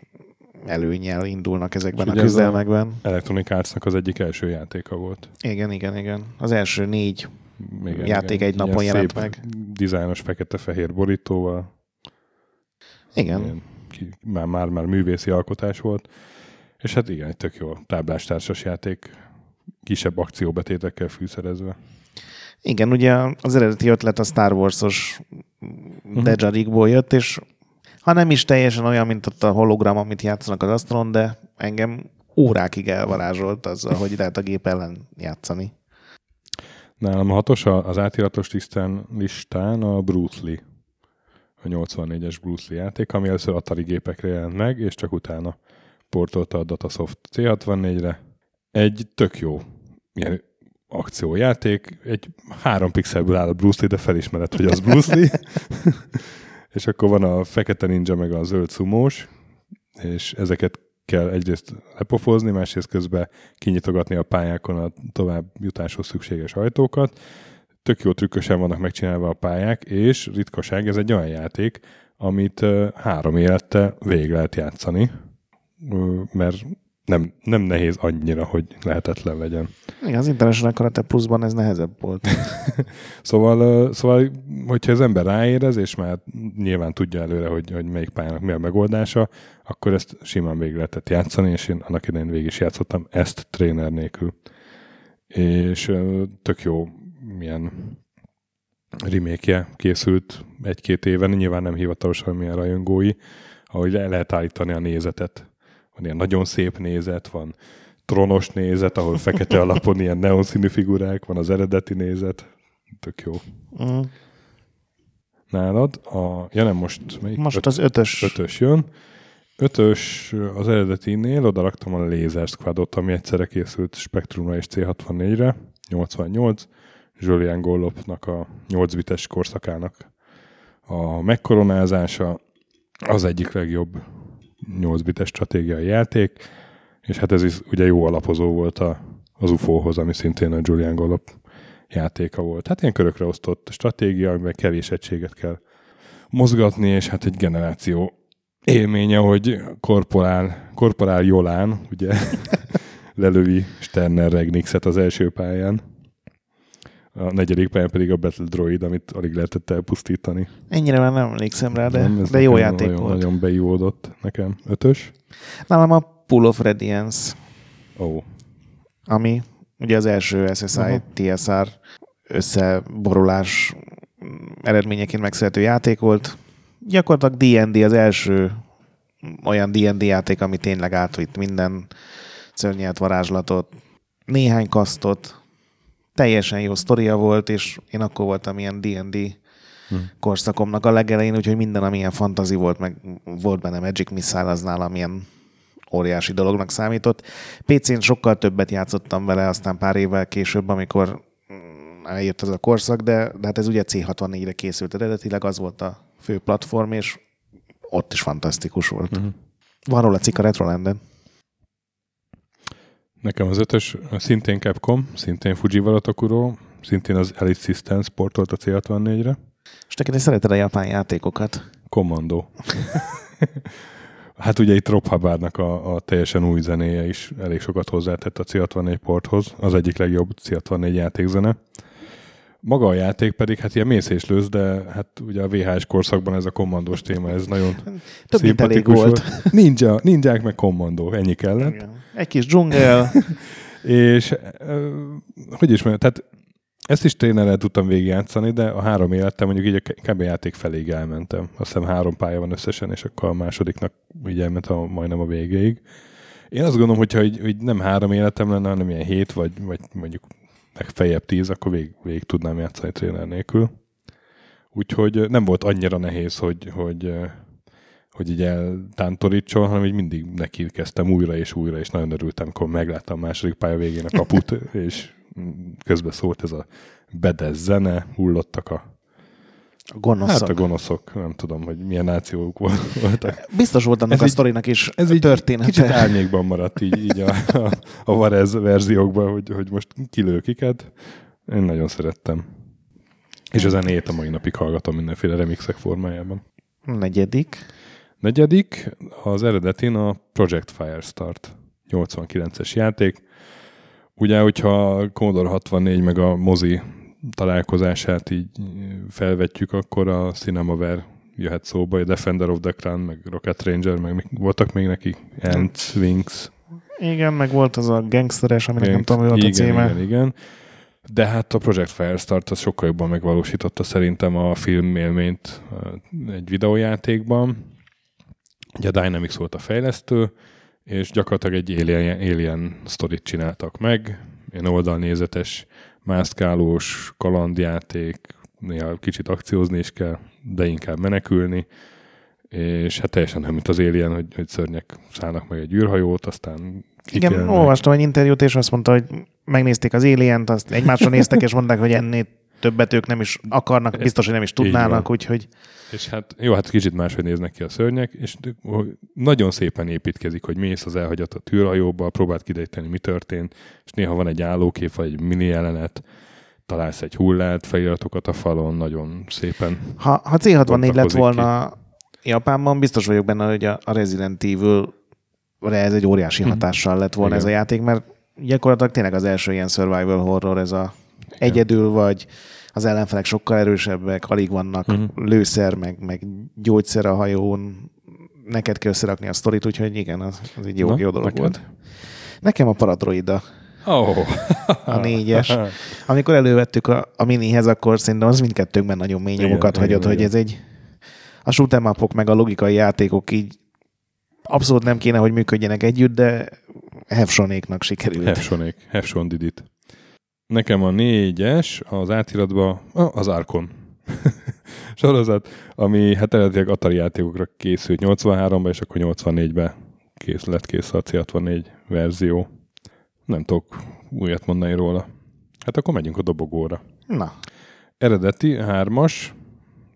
előnyel indulnak ezekben És a- küzdelmekben. Electronic Arts-nak az egyik első játéka volt. Igen, igen, igen. Az első négy Igen, Játék egy napon Ilyen jelent meg. Dizájnos fekete-fehér borítóval. Igen. Ilyen ki- Már, már, már művészi alkotás volt. És hát igen, egy tök jó táblástársas játék, kisebb akcióbetétekkel fűszerezve. Igen, ugye az eredeti ötlet a Star Wars-os. Dejarikból jött, és ha nem is teljesen olyan, mint ott a hologram, amit játszanak az Astron, de engem órákig elvarázsolt azzal, hogy lehet a gép ellen játszani. Nálam a hatos, az átiratos listán, listán a Bruce Lee. A 84-es Bruce Lee játék, ami először Atari gépekre jelent meg, és csak utána portolta a Datasoft C64-re. Egy tök jó ilyen akciójáték, egy három pixelből áll a Bruce Lee, de felismered, hogy az Bruce Lee. <laughs> és akkor van a fekete ninja, meg a zöld szumós, és ezeket kell egyrészt lepofozni, másrészt közben kinyitogatni a pályákon a tovább jutáshoz szükséges ajtókat. Tök jó trükkösen vannak megcsinálva a pályák, és ritkaság, ez egy olyan játék, amit három élettel végig lehet játszani, mert nem, nem nehéz annyira, hogy lehetetlen legyen. Igen, az International Karate Plus-ban ez nehezebb volt. <laughs> Szóval, szóval, hogyha az ember ráérez, és már nyilván tudja előre, hogy, hogy melyik pályának mi a megoldása, akkor ezt simán végig lehetett játszani, és én annak idején végig is játszottam ezt tréner nélkül. És tök jó milyen remake készült egy-két éven, nyilván nem hivatalosan milyen rajongói, ahogy le lehet állítani a nézetet. Van ilyen nagyon szép nézet, van tronos nézet, ahol fekete alapon ilyen neonszínű figurák, van az eredeti nézet. Tök jó. Mm. Nálad a, ja nem most, melyik? Most az ötös. ötös jön. Ötös az eredetinél oda raktam a Laser Squadot, ami egyszerre készült Spectrumra és C64-re, 88, Julian Gollopnak a 8 bites korszakának a megkoronázása, az egyik legjobb 8 bites stratégiai játék, és hát ez is ugye jó alapozó volt a, az UFO-hoz, ami szintén a Julian Gollop játéka volt. Hát ilyen körökre osztott stratégia, amiben kevés egységet kell mozgatni, és hát egy generáció élménye, hogy korporál, korporál Jolán, ugye, <laughs> lelövi Sterner Regnixet az első pályán. A negyedik pályán pedig a Battle Droid, amit alig lehetett elpusztítani. Ennyire már nem emlékszem rá, de, Nem, de jó játék nagyon, volt. Nagyon beívódott nekem. Ötös. Nálam a Pool of Radiance, Ó, oh. ami ugye az első SSI Aha. TSR összeborulás eredményeként megszülető játék volt. Gyakorlatilag D&D az első olyan D&D játék, ami tényleg átvitt minden szörnyelt varázslatot, néhány kasztot, teljesen jó sztoria volt, és én akkor voltam ilyen D&D Hm. korszakomnak a legelején, úgyhogy minden, ami ilyen fantazi volt, meg volt benne Magic Missile, az nálam ilyen óriási dolognak számított. PC-n sokkal többet játszottam vele, aztán pár évvel később, amikor mm, eljött ez a korszak, de, de hát ez ugye C64-re készült eredetileg, az volt a fő platform, és ott is fantasztikus volt. Uh-huh. Van róla cikk a Retrolanden. Nekem az ötös szintén Capcom, szintén Fujiwara Tokuro, szintén az Elite Systems portolt a C64-re. És te te szereted a japán játékokat. Commando. <laughs> hát ugye itt Rob Hubbardnak a, a teljesen új zenéje is elég sokat hozzátett a C64 porthoz, az egyik legjobb C64 játékzene. Maga a játék pedig hát ilyen mész és lősz, de hát ugye a VHS korszakban ez a kommandós téma, ez nagyon Több mint elég szimpatikus volt. Ninja, ninják meg kommandó, ennyi kellett. Igen. Egy kis dzsungel, <laughs> És hogy is mondjam, tehát ezt is tényleg tudtam végigjátszani, de a három élettem mondjuk így a kb. játék feléig elmentem. Azt hiszem három pálya van összesen, és akkor a másodiknak így elment a, majdnem a végéig. Én azt gondolom, hogyha így, így nem három életem lenne, hanem ilyen hét, vagy, vagy mondjuk legfeljebb tíz, akkor vég, végig tudnám játszani tréner nélkül. Úgyhogy nem volt annyira nehéz, hogy, hogy, hogy így eltántorítson, hanem így mindig neki kezdtem újra és újra, és nagyon örültem, amikor megláttam a második pálya végén a kaput, <laughs> és közben szólt ez a bedez zene, hullottak a a gonoszok. Hát a gonoszok, nem tudom, hogy milyen nációk voltak. Biztos volt annak ez a így, sztorinak is ez így története. Kicsit árnyékban maradt így, így a, a, a Varez verziókban, hogy, hogy most kilő kiket. Én nagyon szerettem. És a zenét a mai napig hallgatom mindenféle remixek formájában. Negyedik. Negyedik, az eredetin a Project Firestart 89-es játék. Ugye, hogyha a Commodore 64 meg a mozi találkozását így felvetjük, akkor a Cinemaware jöhet szóba, a Defender of the Crown, meg Rocket Ranger, meg voltak még neki, Ants, Wings. Igen, meg volt az a gangsteres, aminek nem tudom, mi volt igen, a címe. Igen, igen. De hát a Project Firestart az sokkal jobban megvalósította szerintem a filmélményt egy videójátékban. Ugye a Dynamics volt a fejlesztő, és gyakorlatilag egy alien, alien sztorit csináltak meg, ilyen oldalnézetes, mászkálós, kalandjáték, néha kicsit akciózni is kell, de inkább menekülni, és hát teljesen nem, mint az Alien, hogy, hogy szörnyek szállnak meg egy űrhajót, aztán Igen, olvastam egy interjút, és azt mondta, hogy megnézték az alien azt egymásra néztek, és mondták, hogy ennél többet ők nem is akarnak, biztos, hogy nem is tudnának, úgyhogy... És hát jó, hát kicsit máshogy néznek ki a szörnyek, és nagyon szépen építkezik, hogy mész az elhagyatott űrhajóba, próbált kidejteni, mi történt, és néha van egy állókép, vagy egy mini jelenet, találsz egy hullát, feliratokat a falon, nagyon szépen. Ha, ha C64 lett volna ki. Japánban, biztos vagyok benne, hogy a, Resident Evil ez egy óriási mhm. hatással lett volna Igen. ez a játék, mert gyakorlatilag tényleg az első ilyen survival horror, ez a Igen. egyedül vagy, az ellenfelek sokkal erősebbek, alig vannak uh-huh. lőszer, meg, meg gyógyszer a hajón, neked kell összerakni a sztorit, úgyhogy igen, az, az egy jó, Na, jó dolog neked? volt. Nekem a Paradroida. Oh. a négyes. Amikor elővettük a, a minihez, akkor szerintem az mindkettőnkben nagyon mély nyomokat hagyott, igen, hogy ez egy a shoot'em meg a logikai játékok így abszolút nem kéne, hogy működjenek együtt, de Hefsonéknak sikerült. Hefsonék, Hefson didit. Nekem a négyes az átiratban az Arkon <laughs> sorozat, ami hát eredetileg Atari játékokra készült 83-ban, és akkor 84-ben kész, lett kész a C64 verzió. Nem tudok újat mondani róla. Hát akkor megyünk a dobogóra. Na. Eredeti hármas,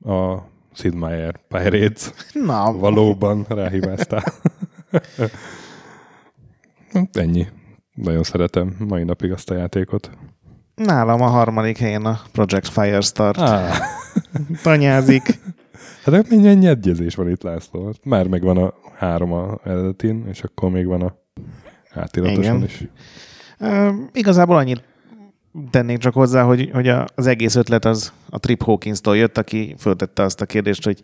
a Sid Meier Pirates. Na. Valóban ráhibáztál. <laughs> Ennyi. Nagyon szeretem mai napig azt a játékot. Nálam a harmadik helyen a Project Firestart. Ah. <laughs> Tanyázik. Hát mennyi ennyi egyezés van itt, László? Már megvan a három a eredetin, és akkor még van a átiratosan Igen. is. Uh, igazából annyit tennék csak hozzá, hogy, hogy az egész ötlet az a Trip Hawkins-tól jött, aki föltette azt a kérdést, hogy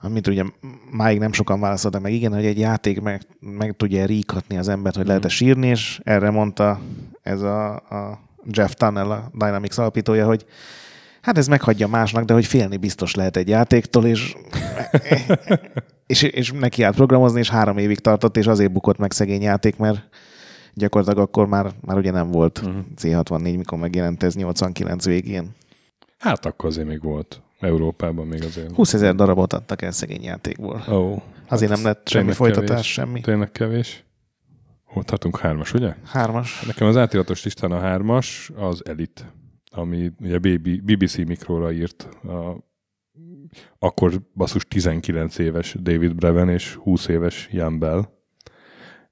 amit ugye máig nem sokan válaszoltak meg, igen, hogy egy játék meg, meg tudja ríkhatni az embert, hogy lehet-e sírni, és erre mondta ez a, a Jeff Tunnell, a Dynamics alapítója, hogy hát ez meghagyja másnak, de hogy félni biztos lehet egy játéktól, és, <laughs> és, és neki állt programozni, és három évig tartott, és azért bukott meg szegény játék, mert gyakorlatilag akkor már, már ugye nem volt uh-huh. C64, mikor megjelent ez 89 végén. Hát akkor azért még volt. Európában még azért. 20 ezer darabot adtak el szegény játékból. Oh, azért hát nem lett semmi folytatás, kevés. semmi. Tényleg kevés. Hol tartunk? Hármas, ugye? Hármas. Nekem az átiratos listán a hármas az Elite, ami ugye BBC Mikróra írt a, akkor basszus 19 éves David Breven és 20 éves Jan Bell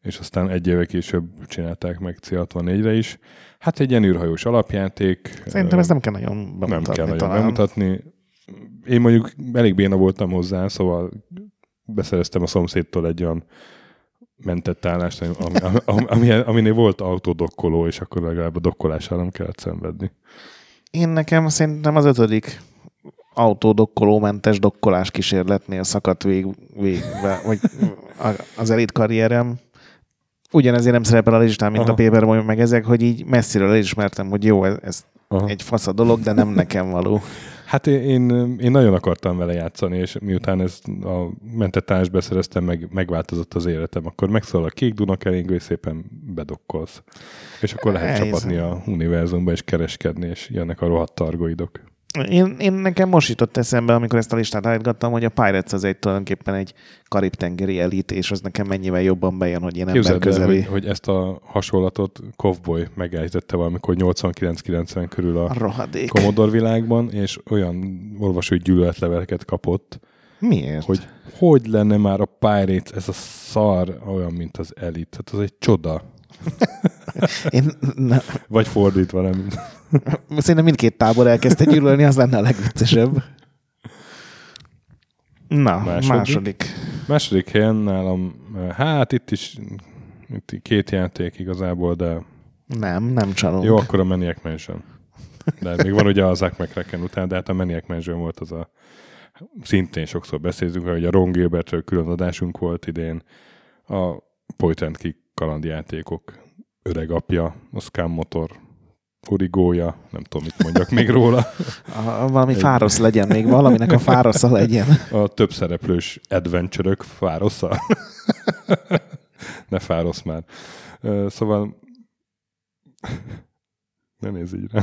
és aztán egy éve később csinálták meg C64-re is. Hát egy ilyen űrhajós alapjáték. Szerintem ezt nem kell nagyon bemutatni. Nem kell nagyon talán. bemutatni. Én mondjuk elég béna voltam hozzá, szóval beszereztem a szomszédtól egy olyan mentett állást, ami, ami, ami, aminél volt autódokkoló, és akkor legalább a dokkolással nem kellett szenvedni. Én nekem szerintem az ötödik autódokkolómentes dokkolás kísérletnél szakadt vég, végbe, vagy az elit karrierem. ugyanezért nem szerepel a listán, mint Aha. a Paperboy, meg ezek, hogy így messziről elismertem, hogy jó, ez, ez Aha. egy fasz a dolog, de nem nekem való. Hát én, én, én nagyon akartam vele játszani, és miután ezt a mentetás beszereztem, meg, megváltozott az életem, akkor megszól a kék Dunakering, és szépen bedokkolsz. És akkor lehet Ez- csapatni a univerzumba, és kereskedni, és jönnek a rohadt targoidok. Én, én nekem most jutott eszembe, amikor ezt a listát állítgattam, hogy a Pirates az egy tulajdonképpen egy karib-tengeri elit, és az nekem mennyivel jobban bejön, hogy ilyen ember Képzeld el, közeli. hogy, hogy ezt a hasonlatot Kovboy megállította valamikor 89-90 körül A rohadék. Commodore világban, és olyan olvasói gyűlöletleveleket kapott, Miért? hogy hogy lenne már a Pirates, ez a szar olyan, mint az Elite. Hát az egy csoda. Én, ne, Vagy fordítva, nem. szerintem mindkét tábor elkezdte gyűlölni, az lenne a legviccesebb. Na, Második? második. második. Helyen nálam, hát itt is itt két játék igazából, de Nem, nem csalunk. jó, akkor a Maniac Mansion. De még van ugye a Zack McCracken után, de hát a Maniac Mansion volt az a szintén sokszor beszéltünk, hogy a Ron Gilbertről külön adásunk volt idén, a Point and Kick kalandjátékok öreg apja, a Scam Motor origója, nem tudom, mit mondjak még róla. <laughs> A, valami Egy- fárosz legyen még, valaminek a fárosza legyen. A több szereplős adventure fárosza. <laughs> ne fárosz már. Szóval <laughs> ne nézz így rá.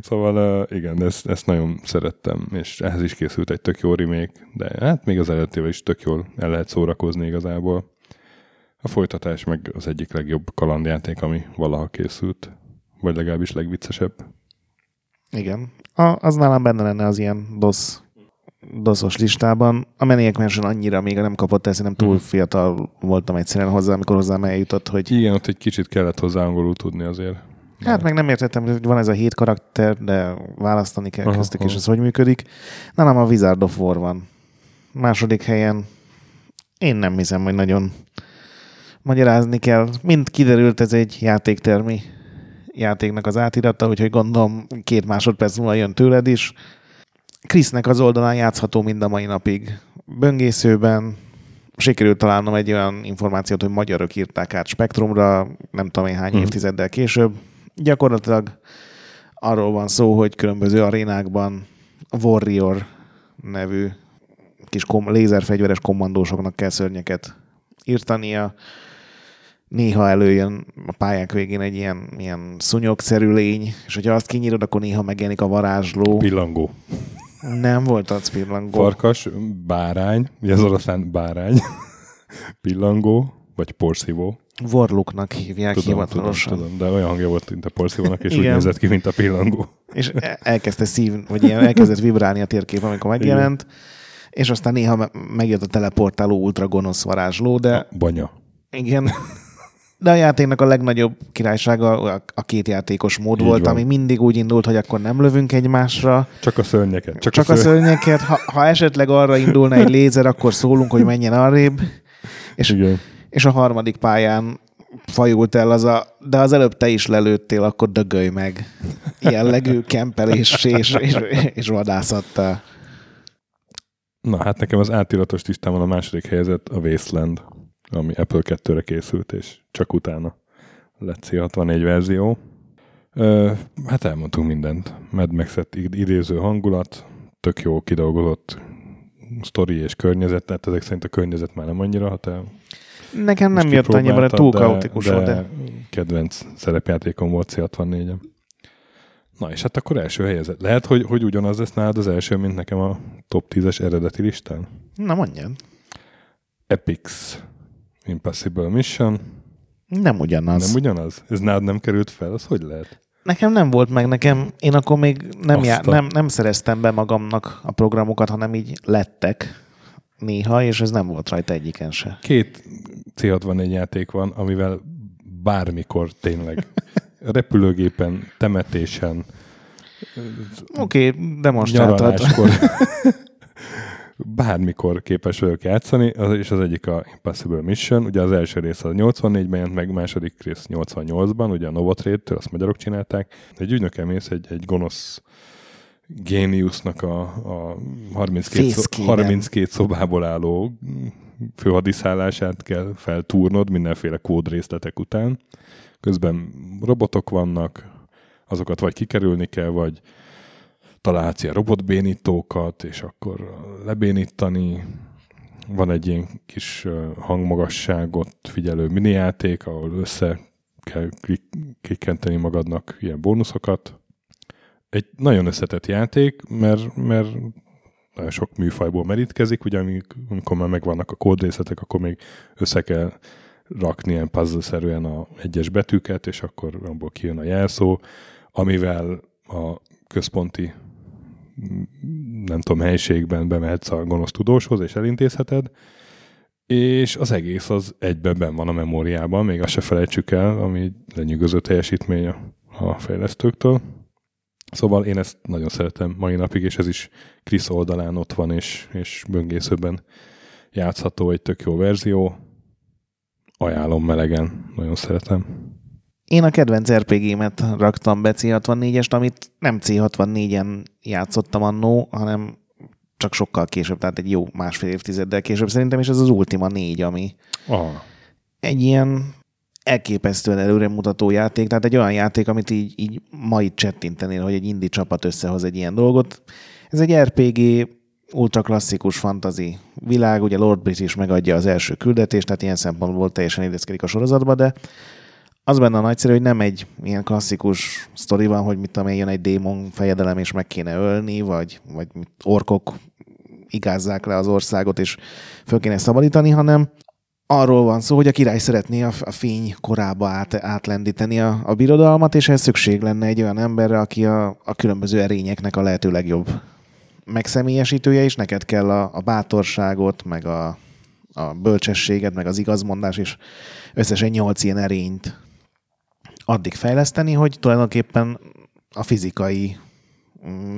Szóval igen, ezt, ezt nagyon szerettem, és ehhez is készült egy tök jó remake, de hát még az előttével is tök jól el lehet szórakozni igazából. A folytatás meg az egyik legjobb kalandjáték, ami valaha készült, vagy legalábbis legviccesebb. Igen. A, az nálam benne lenne az ilyen DOS, DOS-os listában. A Maniac Mansion annyira még nem kapott el, szerintem túl Mhm. fiatal voltam egyszerűen hozzá, amikor hozzám eljutott, hogy Igen, ott egy kicsit kellett hozzá angolul tudni azért. hát meg nem értettem, hogy van ez a hét karakter, de választani kell Aha, köztük, és ez hogy működik. Nálam a Wizard of War van. Második helyen én nem hiszem, hogy nagyon magyarázni kell. Mind kiderült, ez egy játéktermi játéknak az átirata, úgyhogy gondolom két másodperc múlva jön tőled is. Krisznek az oldalán játszható mind a mai napig. Böngészőben sikerült találnom egy olyan információt, hogy magyarok írták át Spektrumra, nem tudom én hány Mhm. évtizeddel később. Gyakorlatilag arról van szó, hogy különböző arénákban Warrior nevű kis kom- lézerfegyveres kommandósoknak kell szörnyeket írtania. Néha előjön a pályák végén egy ilyen, ilyen szúnyogszerű lény, és hogyha azt kinyírod, akkor néha megjelenik a varázsló. Pillangó. Nem volt az pillangó. Farkas, bárány, ugye az oroszlán bárány, <laughs> pillangó, vagy porszívó. Warlocknak hívják Tudom, tudom, hivatalosan. tudom, de olyan hangja volt, mint a porszívónak, és úgy Igen. nézett ki, mint a pillangó. És elkezdte szív, vagy ilyen elkezdett vibrálni a térkép, amikor megjelent, és aztán néha me- megjött a teleportáló ultra gonosz varázsló, de Banya. igen. De a játéknak a legnagyobb királysága a- a két játékos mód Így volt, van. ami mindig úgy indult, hogy akkor nem lövünk egymásra, Csak a szörnyeket. Csak, csak a szörnyeket. Ha, ha esetleg arra indulna egy lézer, akkor szólunk, hogy menjen arrébb. És, Igen. és a harmadik pályán fajult el az a, de az előbb te is lelőttél, akkor dögölj meg. Jellegű kempelés és, és, és vadászattal. Na, hát nekem az átiratos listámon a második helyzet a Wasteland, ami Apple 2-re készült, és csak utána lett C64 verzió. Ö, hát elmondtunk mindent. Mad max id- idéző hangulat, tök jó kidolgozott sztori és környezet, tehát ezek szerint a környezet már nem annyira, ha te Nekem nem jött annyira, mert túl kaotikus volt, de kedvenc szerepjátékom volt C64-en. Na és hát akkor első helyezett. Lehet, hogy, hogy ugyanaz lesz nálad az első, mint nekem a top 10-es eredeti listán? na mondjad. Epix Impossible Mission. Nem ugyanaz. Nem ugyanaz? Ez nálad nem került fel? Az hogy lehet? Nekem nem volt meg, nekem, én akkor még nem, Azt já- nem, nem szereztem be magamnak a programokat, hanem így lettek néha, és ez nem volt rajta egyiken se. Két C64 játék van, amivel bármikor tényleg <laughs> repülőgépen, temetésen, Oké, okay, demonstráltad. nyaraláskor <laughs> bármikor képes vagyok játszani, az, és az egyik a Impossible Mission, ugye az első rész az 84-ben jelent meg, második rész 88-ban, ugye a Novotrade-től, azt magyarok csinálták. Egy ügynöke mész egy, egy gonosz géniusznak a, a 32, szó, Fészkében. 32 szobából álló főhadiszállását kell feltúrnod mindenféle kódrészletek után. Közben robotok vannak, azokat vagy kikerülni kell, vagy találhatsz ilyen robotbénítókat, és akkor lebénítani. Van egy ilyen kis hangmagasságot figyelő minijáték, ahol össze kell klikkenteni magadnak ilyen bónuszokat. Egy nagyon összetett játék, mert, mert nagyon sok műfajból merítkezik, ugye amikor már megvannak a kódrészletek, akkor még össze kell rakni ilyen puzzle-szerűen a egyes betűket, és akkor abból kijön a jelszó, amivel a központi nem tudom, helyiségben bemehetsz a gonosz tudóshoz, és elintézheted, és az egész az egyben ben van a memóriában, még azt se felejtsük el, ami egy lenyűgöző teljesítmény a, a fejlesztőktől. Szóval én ezt nagyon szeretem mai napig, és ez is Krisz oldalán ott van, és, és böngészőben játszható egy tök jó verzió. Ajánlom melegen, nagyon szeretem. Én a kedvenc RPG-met raktam be C64-est, amit nem C64-en játszottam annó, hanem csak sokkal később, tehát egy jó másfél évtizeddel később szerintem, és ez az Ultima 4, ami ah. egy ilyen elképesztően előremutató játék, tehát egy olyan játék, amit így, így ma itt csettintenél, hogy egy indi csapat összehoz egy ilyen dolgot. Ez egy RPG, ultra klasszikus fantazi világ, ugye Lord British megadja az első küldetést, tehát ilyen szempontból teljesen illeszkedik a sorozatba, de az benne a nagyszerű, hogy nem egy ilyen klasszikus sztori van, hogy mit tudom én, jön egy démon fejedelem, és meg kéne ölni, vagy, vagy orkok igázzák le az országot, és föl kéne szabadítani, hanem arról van szó, hogy a király szeretné a, a fény korába át, átlendíteni a, a birodalmat, és ez szükség lenne egy olyan emberre, aki a, a különböző erényeknek a lehető legjobb megszemélyesítője, és neked kell a, a bátorságot, meg a, a bölcsességet, meg az igazmondás, és összesen nyolc ilyen erényt addig fejleszteni, hogy tulajdonképpen a fizikai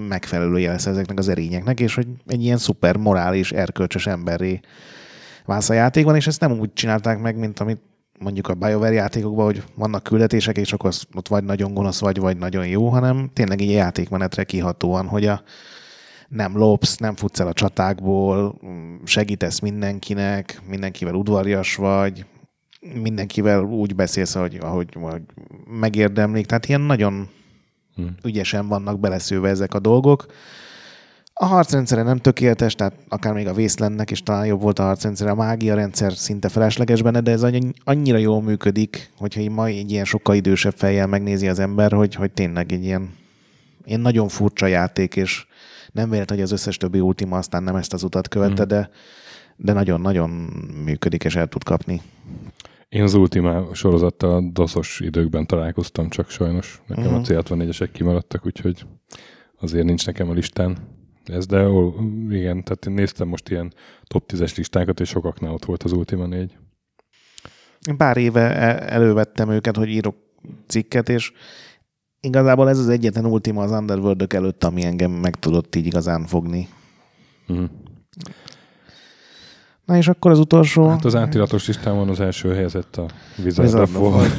megfelelője lesz ezeknek az erényeknek, és hogy egy ilyen szuper morális, erkölcsös emberré válsz a játékban, és ezt nem úgy csinálták meg, mint amit mondjuk a BioWare játékokban, hogy vannak küldetések, és akkor ott vagy nagyon gonosz vagy, vagy nagyon jó, hanem tényleg így a játékmenetre kihatóan, hogy a, nem lopsz, nem futsz el a csatákból, segítesz mindenkinek, mindenkivel udvarjas vagy, mindenkivel úgy beszélsz, ahogy, ahogy, ahogy megérdemlik. Tehát ilyen nagyon hmm. ügyesen vannak beleszőve ezek a dolgok. A harcrendszere nem tökéletes, tehát akár még a vészlennek is talán jobb volt a harcrendszer, a mágia rendszer szinte felesleges benne, de ez annyira jól működik, hogyha ma egy ilyen sokkal idősebb fejjel megnézi az ember, hogy, hogy tényleg egy ilyen, ilyen nagyon furcsa játék, és nem véletlen, hogy az összes többi Ultima aztán nem ezt az utat követte, mm. de, de nagyon-nagyon működik, és el tud kapni. Én az Ultima sorozattal doszos időkben találkoztam, csak sajnos nekem uh-huh. a mhm. C64-esek kimaradtak, úgyhogy azért nincs nekem a listán ez, de ó, igen, tehát én néztem most ilyen top 10-es listákat, és sokaknál ott volt az Ultima 4. Pár éve e- elővettem őket, hogy írok cikket, és igazából ez az egyetlen Ultima az underworld előtt, ami engem meg tudott így igazán fogni. Uh-huh. Na és akkor az utolsó... Hát az átiratos van az első helyezett a Wizard. <laughs>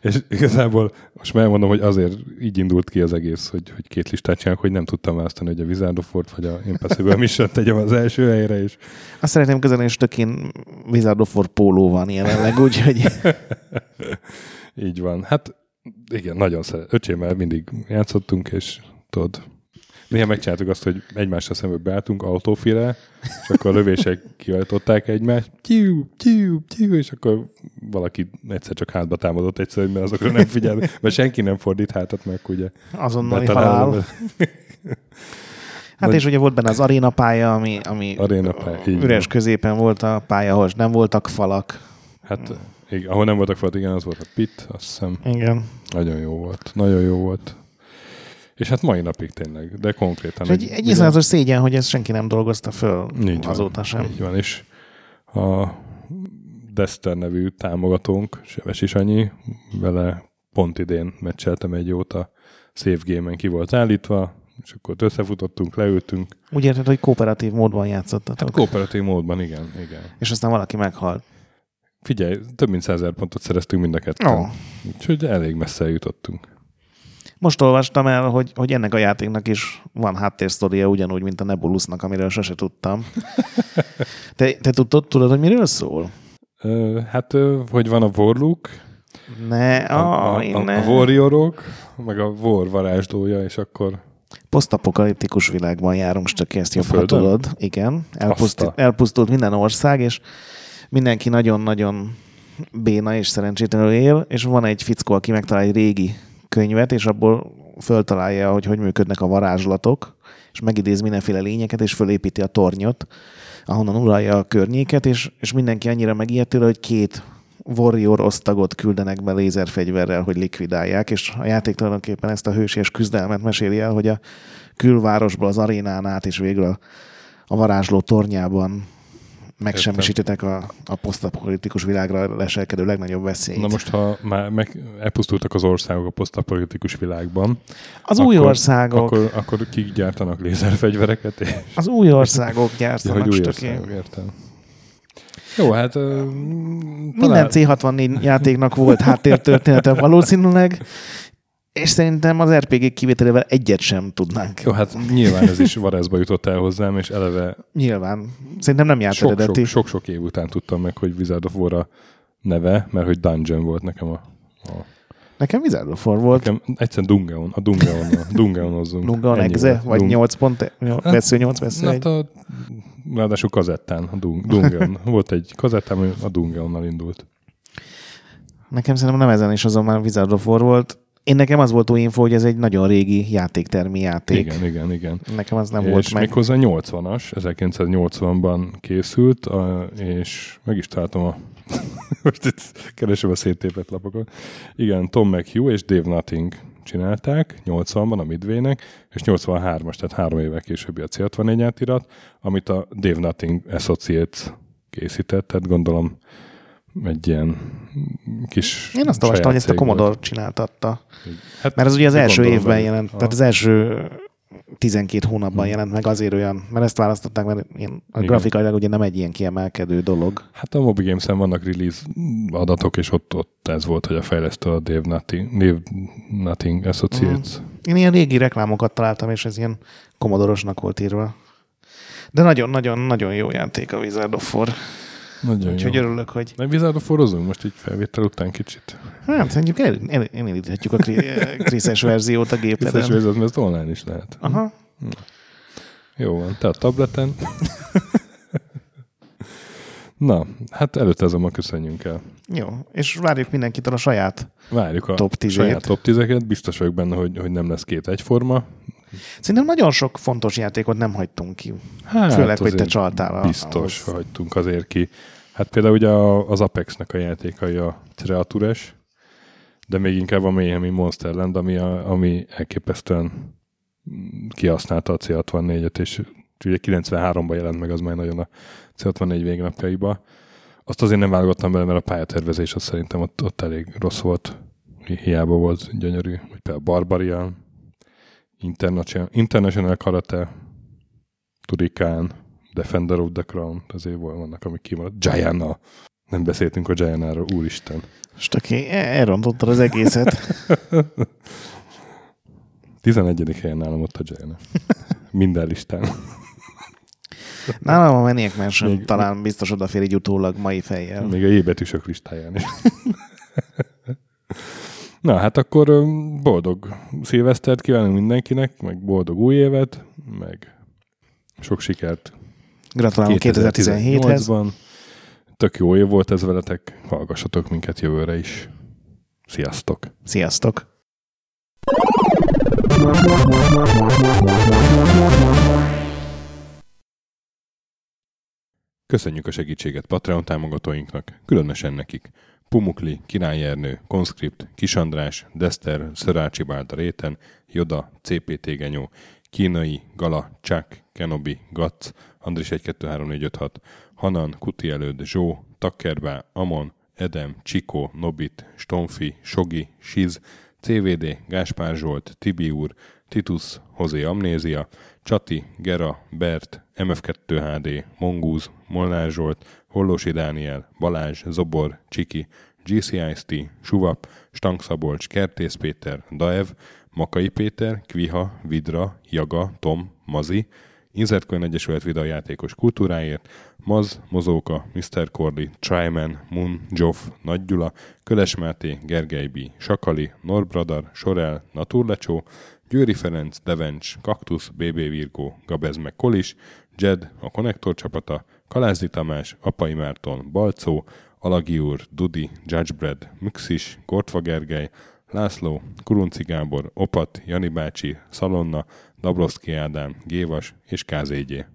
És igazából most már mondom, hogy azért így indult ki az egész, hogy, hogy két listát csinálok, hogy nem tudtam választani, hogy a Wizard of War vagy a Impossible Mission tegyem az első helyre is. Azt szeretném közölni, hogy tökén Wizard of War póló van jelenleg, úgyhogy... <laughs> így van. Hát igen, nagyon szeret. Öcsémmel mindig játszottunk, és tudod, Néha megcsináltuk azt, hogy egymásra szemben beálltunk autófire, és akkor a lövések kiajtották egymást, tyú, tyú, tyú, és akkor valaki egyszer csak hátba támadott egyszer, mert azokra nem figyel, mert senki nem fordít hátat meg, ugye. Azonnali halál. Hát Vagy... és ugye volt benne az aréna pálya, ami, ami aréna pálya, üres van. középen volt a pálya, ahol nem voltak falak. Hát igen, ahol nem voltak falak, igen, az volt a pit, azt hiszem. Igen. Nagyon jó volt, nagyon jó volt. És hát mai napig tényleg, de konkrétan. egy, egy iszonyatos szégyen, hogy ezt senki nem dolgozta föl így azóta van, sem. Így van, és a Dester nevű támogatónk, Seves is annyi, vele pont idén meccseltem egy jót a Safe Game-en ki volt állítva, és akkor összefutottunk, leültünk. Úgy érted, hogy kooperatív módban játszottatok? Hát kooperatív módban, igen, igen. És aztán valaki meghalt. Figyelj, több mint százer pontot szereztünk mind a ketten. Oh. Úgyhogy elég messze jutottunk. Most olvastam el, hogy, hogy ennek a játéknak is van háttérsztoria ugyanúgy, mint a Nebulusnak, amiről sose tudtam. <laughs> Te, te tudod, tudod, hogy miről szól? Ö, hát, hogy van a Warlook, Ne, a, a, a, ne. a Warriorok, meg a War varázslója, és akkor Posztapokaliptikus világban járunk, csak ezt jobban tudod. Igen. Elpusztult, elpusztult minden ország, és mindenki nagyon-nagyon béna és szerencsétlenül él, és van egy fickó, aki megtalál egy régi könyvet, és abból föltalálja, hogy hogy működnek a varázslatok, és megidéz mindenféle lényeket, és fölépíti a tornyot, ahonnan uralja a környéket, és, és mindenki annyira megijedt hogy két warrior osztagot küldenek be lézerfegyverrel, hogy likvidálják, és a játék tulajdonképpen ezt a hősies küzdelmet meséli el, hogy a külvárosból az arénán át, és végül a, a varázsló tornyában megsemmisítetek a, a posztapokaliptikus világra leselkedő legnagyobb veszélyt. Na most, ha már meg elpusztultak az országok a posztapolitikus világban, az új országok, Akkor, akkor kik gyártanak lézerfegyvereket? És, az új országok ja, gyártanak hogy új országok, értem. Jó, hát... ö, Minden C64 játéknak volt háttértörténete valószínűleg, és szerintem az RPG kivételével egyet sem tudnánk. Jó, hát nyilván ez is varázsba jutott el hozzám, és eleve Nyilván. Szerintem nem járt eredeti. sok-sok, sok év után tudtam meg, hogy Wizard of War a neve, mert hogy Dungeon volt nekem a... a Nekem Wizard of War volt. nekem egyszerűen Dungeon, a Dungeon, a Dungeonozzunk. Nexe, volt. vagy Dung- 8 pont, vesző 8, vesző Hát 1. a, ráadásul kazettán, a Dung, Dungeon. <laughs> Volt egy kazettám, ami a Dungeonnal indult. Nekem szerintem nem ezen is azon már Wizard of War volt. Én nekem az volt új info, hogy ez egy nagyon régi játéktermi játék. Igen, igen, igen. Nekem az nem és volt meg. méghozzá 80-as, 1980-ban készült, a, és meg is találtam a <laughs> most itt keresem a széttépett lapokat. Igen, Tom McHugh és Dave Nutting csinálták 80-ban a Midway-nek, és 83-as, tehát három évvel későbbi a C64 átirat, amit a Dave Nutting Associates készített, tehát gondolom egy ilyen kis Én azt olvastam, hogy ezt a. Commodore csináltatta. Hát, Mert az ugye az első évben jelent, tehát az első 12 hónapban jelent meg, azért olyan, mert ezt választották, mert ilyen, a Igen. grafikailag ugye nem egy ilyen kiemelkedő dolog. Hát a Moby Games-en vannak release adatok, és ott, ott ez volt, hogy a fejlesztő a Dave Nothing, Dave Nothing Associates. Mm. Én ilyen régi reklámokat találtam, és ez ilyen komodorosnak volt írva. De nagyon-nagyon-nagyon jó játék a Wizard of War. Nagyon Úgyhogy jó. örülök, hogy Nem Wizard of War-ozunk most így felvétel után kicsit. hát mondjuk el, el, elindíthatjuk a kri- kriszes <laughs> verziót a Biztos, gépeden. hogy ez, ezt online is lehet. Aha. Jó van, te a tableten. <laughs> Na, hát előtte azonban köszönjünk el. Jó, és várjuk mindenkitől a saját. Várjuk a Top 10-ét. saját top 10 Biztos vagyok benne, hogy, hogy nem lesz két egyforma. Szerintem nagyon sok fontos játékot nem hagytunk ki. Hát Főleg, hogy te csaltál. a- Biztos ahhoz. hagytunk azért ki. Hát például ugye az Apexnek a játékai a Creatures, de még inkább a Mayhemi Monsterland, ami, a, ami elképesztően kihasználta a C64-et, és ugye 93-ban jelent meg az már nagyon a C64 végnapjaiba. Azt azért nem válogattam bele, mert a pályatervezés az szerintem ott, ott elég rossz volt. Hi- Hiába volt gyönyörű. Vagy például Barbarian, International, International Karate, Turikán, Defender of the Crown, azért vannak, amik kimaradt. Gianna. Nem beszéltünk a Giannáról, úristen. Most aki elrontottad az egészet. <laughs> 11. helyen nálam ott a Gianna. Minden listán. <laughs> Nálam a Maniac Mansion Még- talán biztos odafér így utólag mai fejjel. Még a jébetűsök listáján is. <laughs> Na, hát akkor boldog szilvesztert kívánunk mindenkinek, meg boldog új évet, meg sok sikert Gratulálunk 2017-hez. 2018-ban. Tök jó év volt ez veletek, hallgassatok minket jövőre is. Sziasztok! Sziasztok! Köszönjük a segítséget Patreon támogatóinknak, különösen nekik. Pumukli, Király Ernő, Konskript, Kisandrás, Dester, Szörácsi Bálda Réten, Joda, CPT Genyó, Kínai, Gala, Csák, Kenobi, Gatz, Andris 123456, Hanan, Kuti előd, Zsó, Takkerbá, Amon, Edem, Csikó, Nobit, Stonfi, Sogi, Siz, CVD, Gáspár Zsolt, Tibi úr, Titus, Hozé Amnézia, Csati, Gera, Bert, MF2HD, Mongúz, Molnár Zsolt, Hollósi Dániel, Balázs, Zobor, Csiki, GCIST, Suvap, Stankszabolcs, Kertész Péter, Daev, Makai Péter, Kviha, Vidra, Jaga, Tom, Mazi, Inzertkönyv Egyesület videójátékos kultúráért, Maz, Mozóka, Mr. Corley, Tryman, Moon, Joff, Nagy Gyula, Köles Máté, Gergely B., Sakali, Norbradar, Sorel, Naturlecsó, Győri Ferenc, Devencs, Kaktusz, BB Virgó, Gabez meg Kolis, Jed, a Konnektor csapata, Kalázdi Tamás, Apai Márton, Balcó, Alagi úr, Dudi, Judgebred, Müxis, Gortva Gergely, László, Kurunci Gábor, Opat, Jani bácsi, Szalonna, Dabrowski Ádám, Gévas és KZG.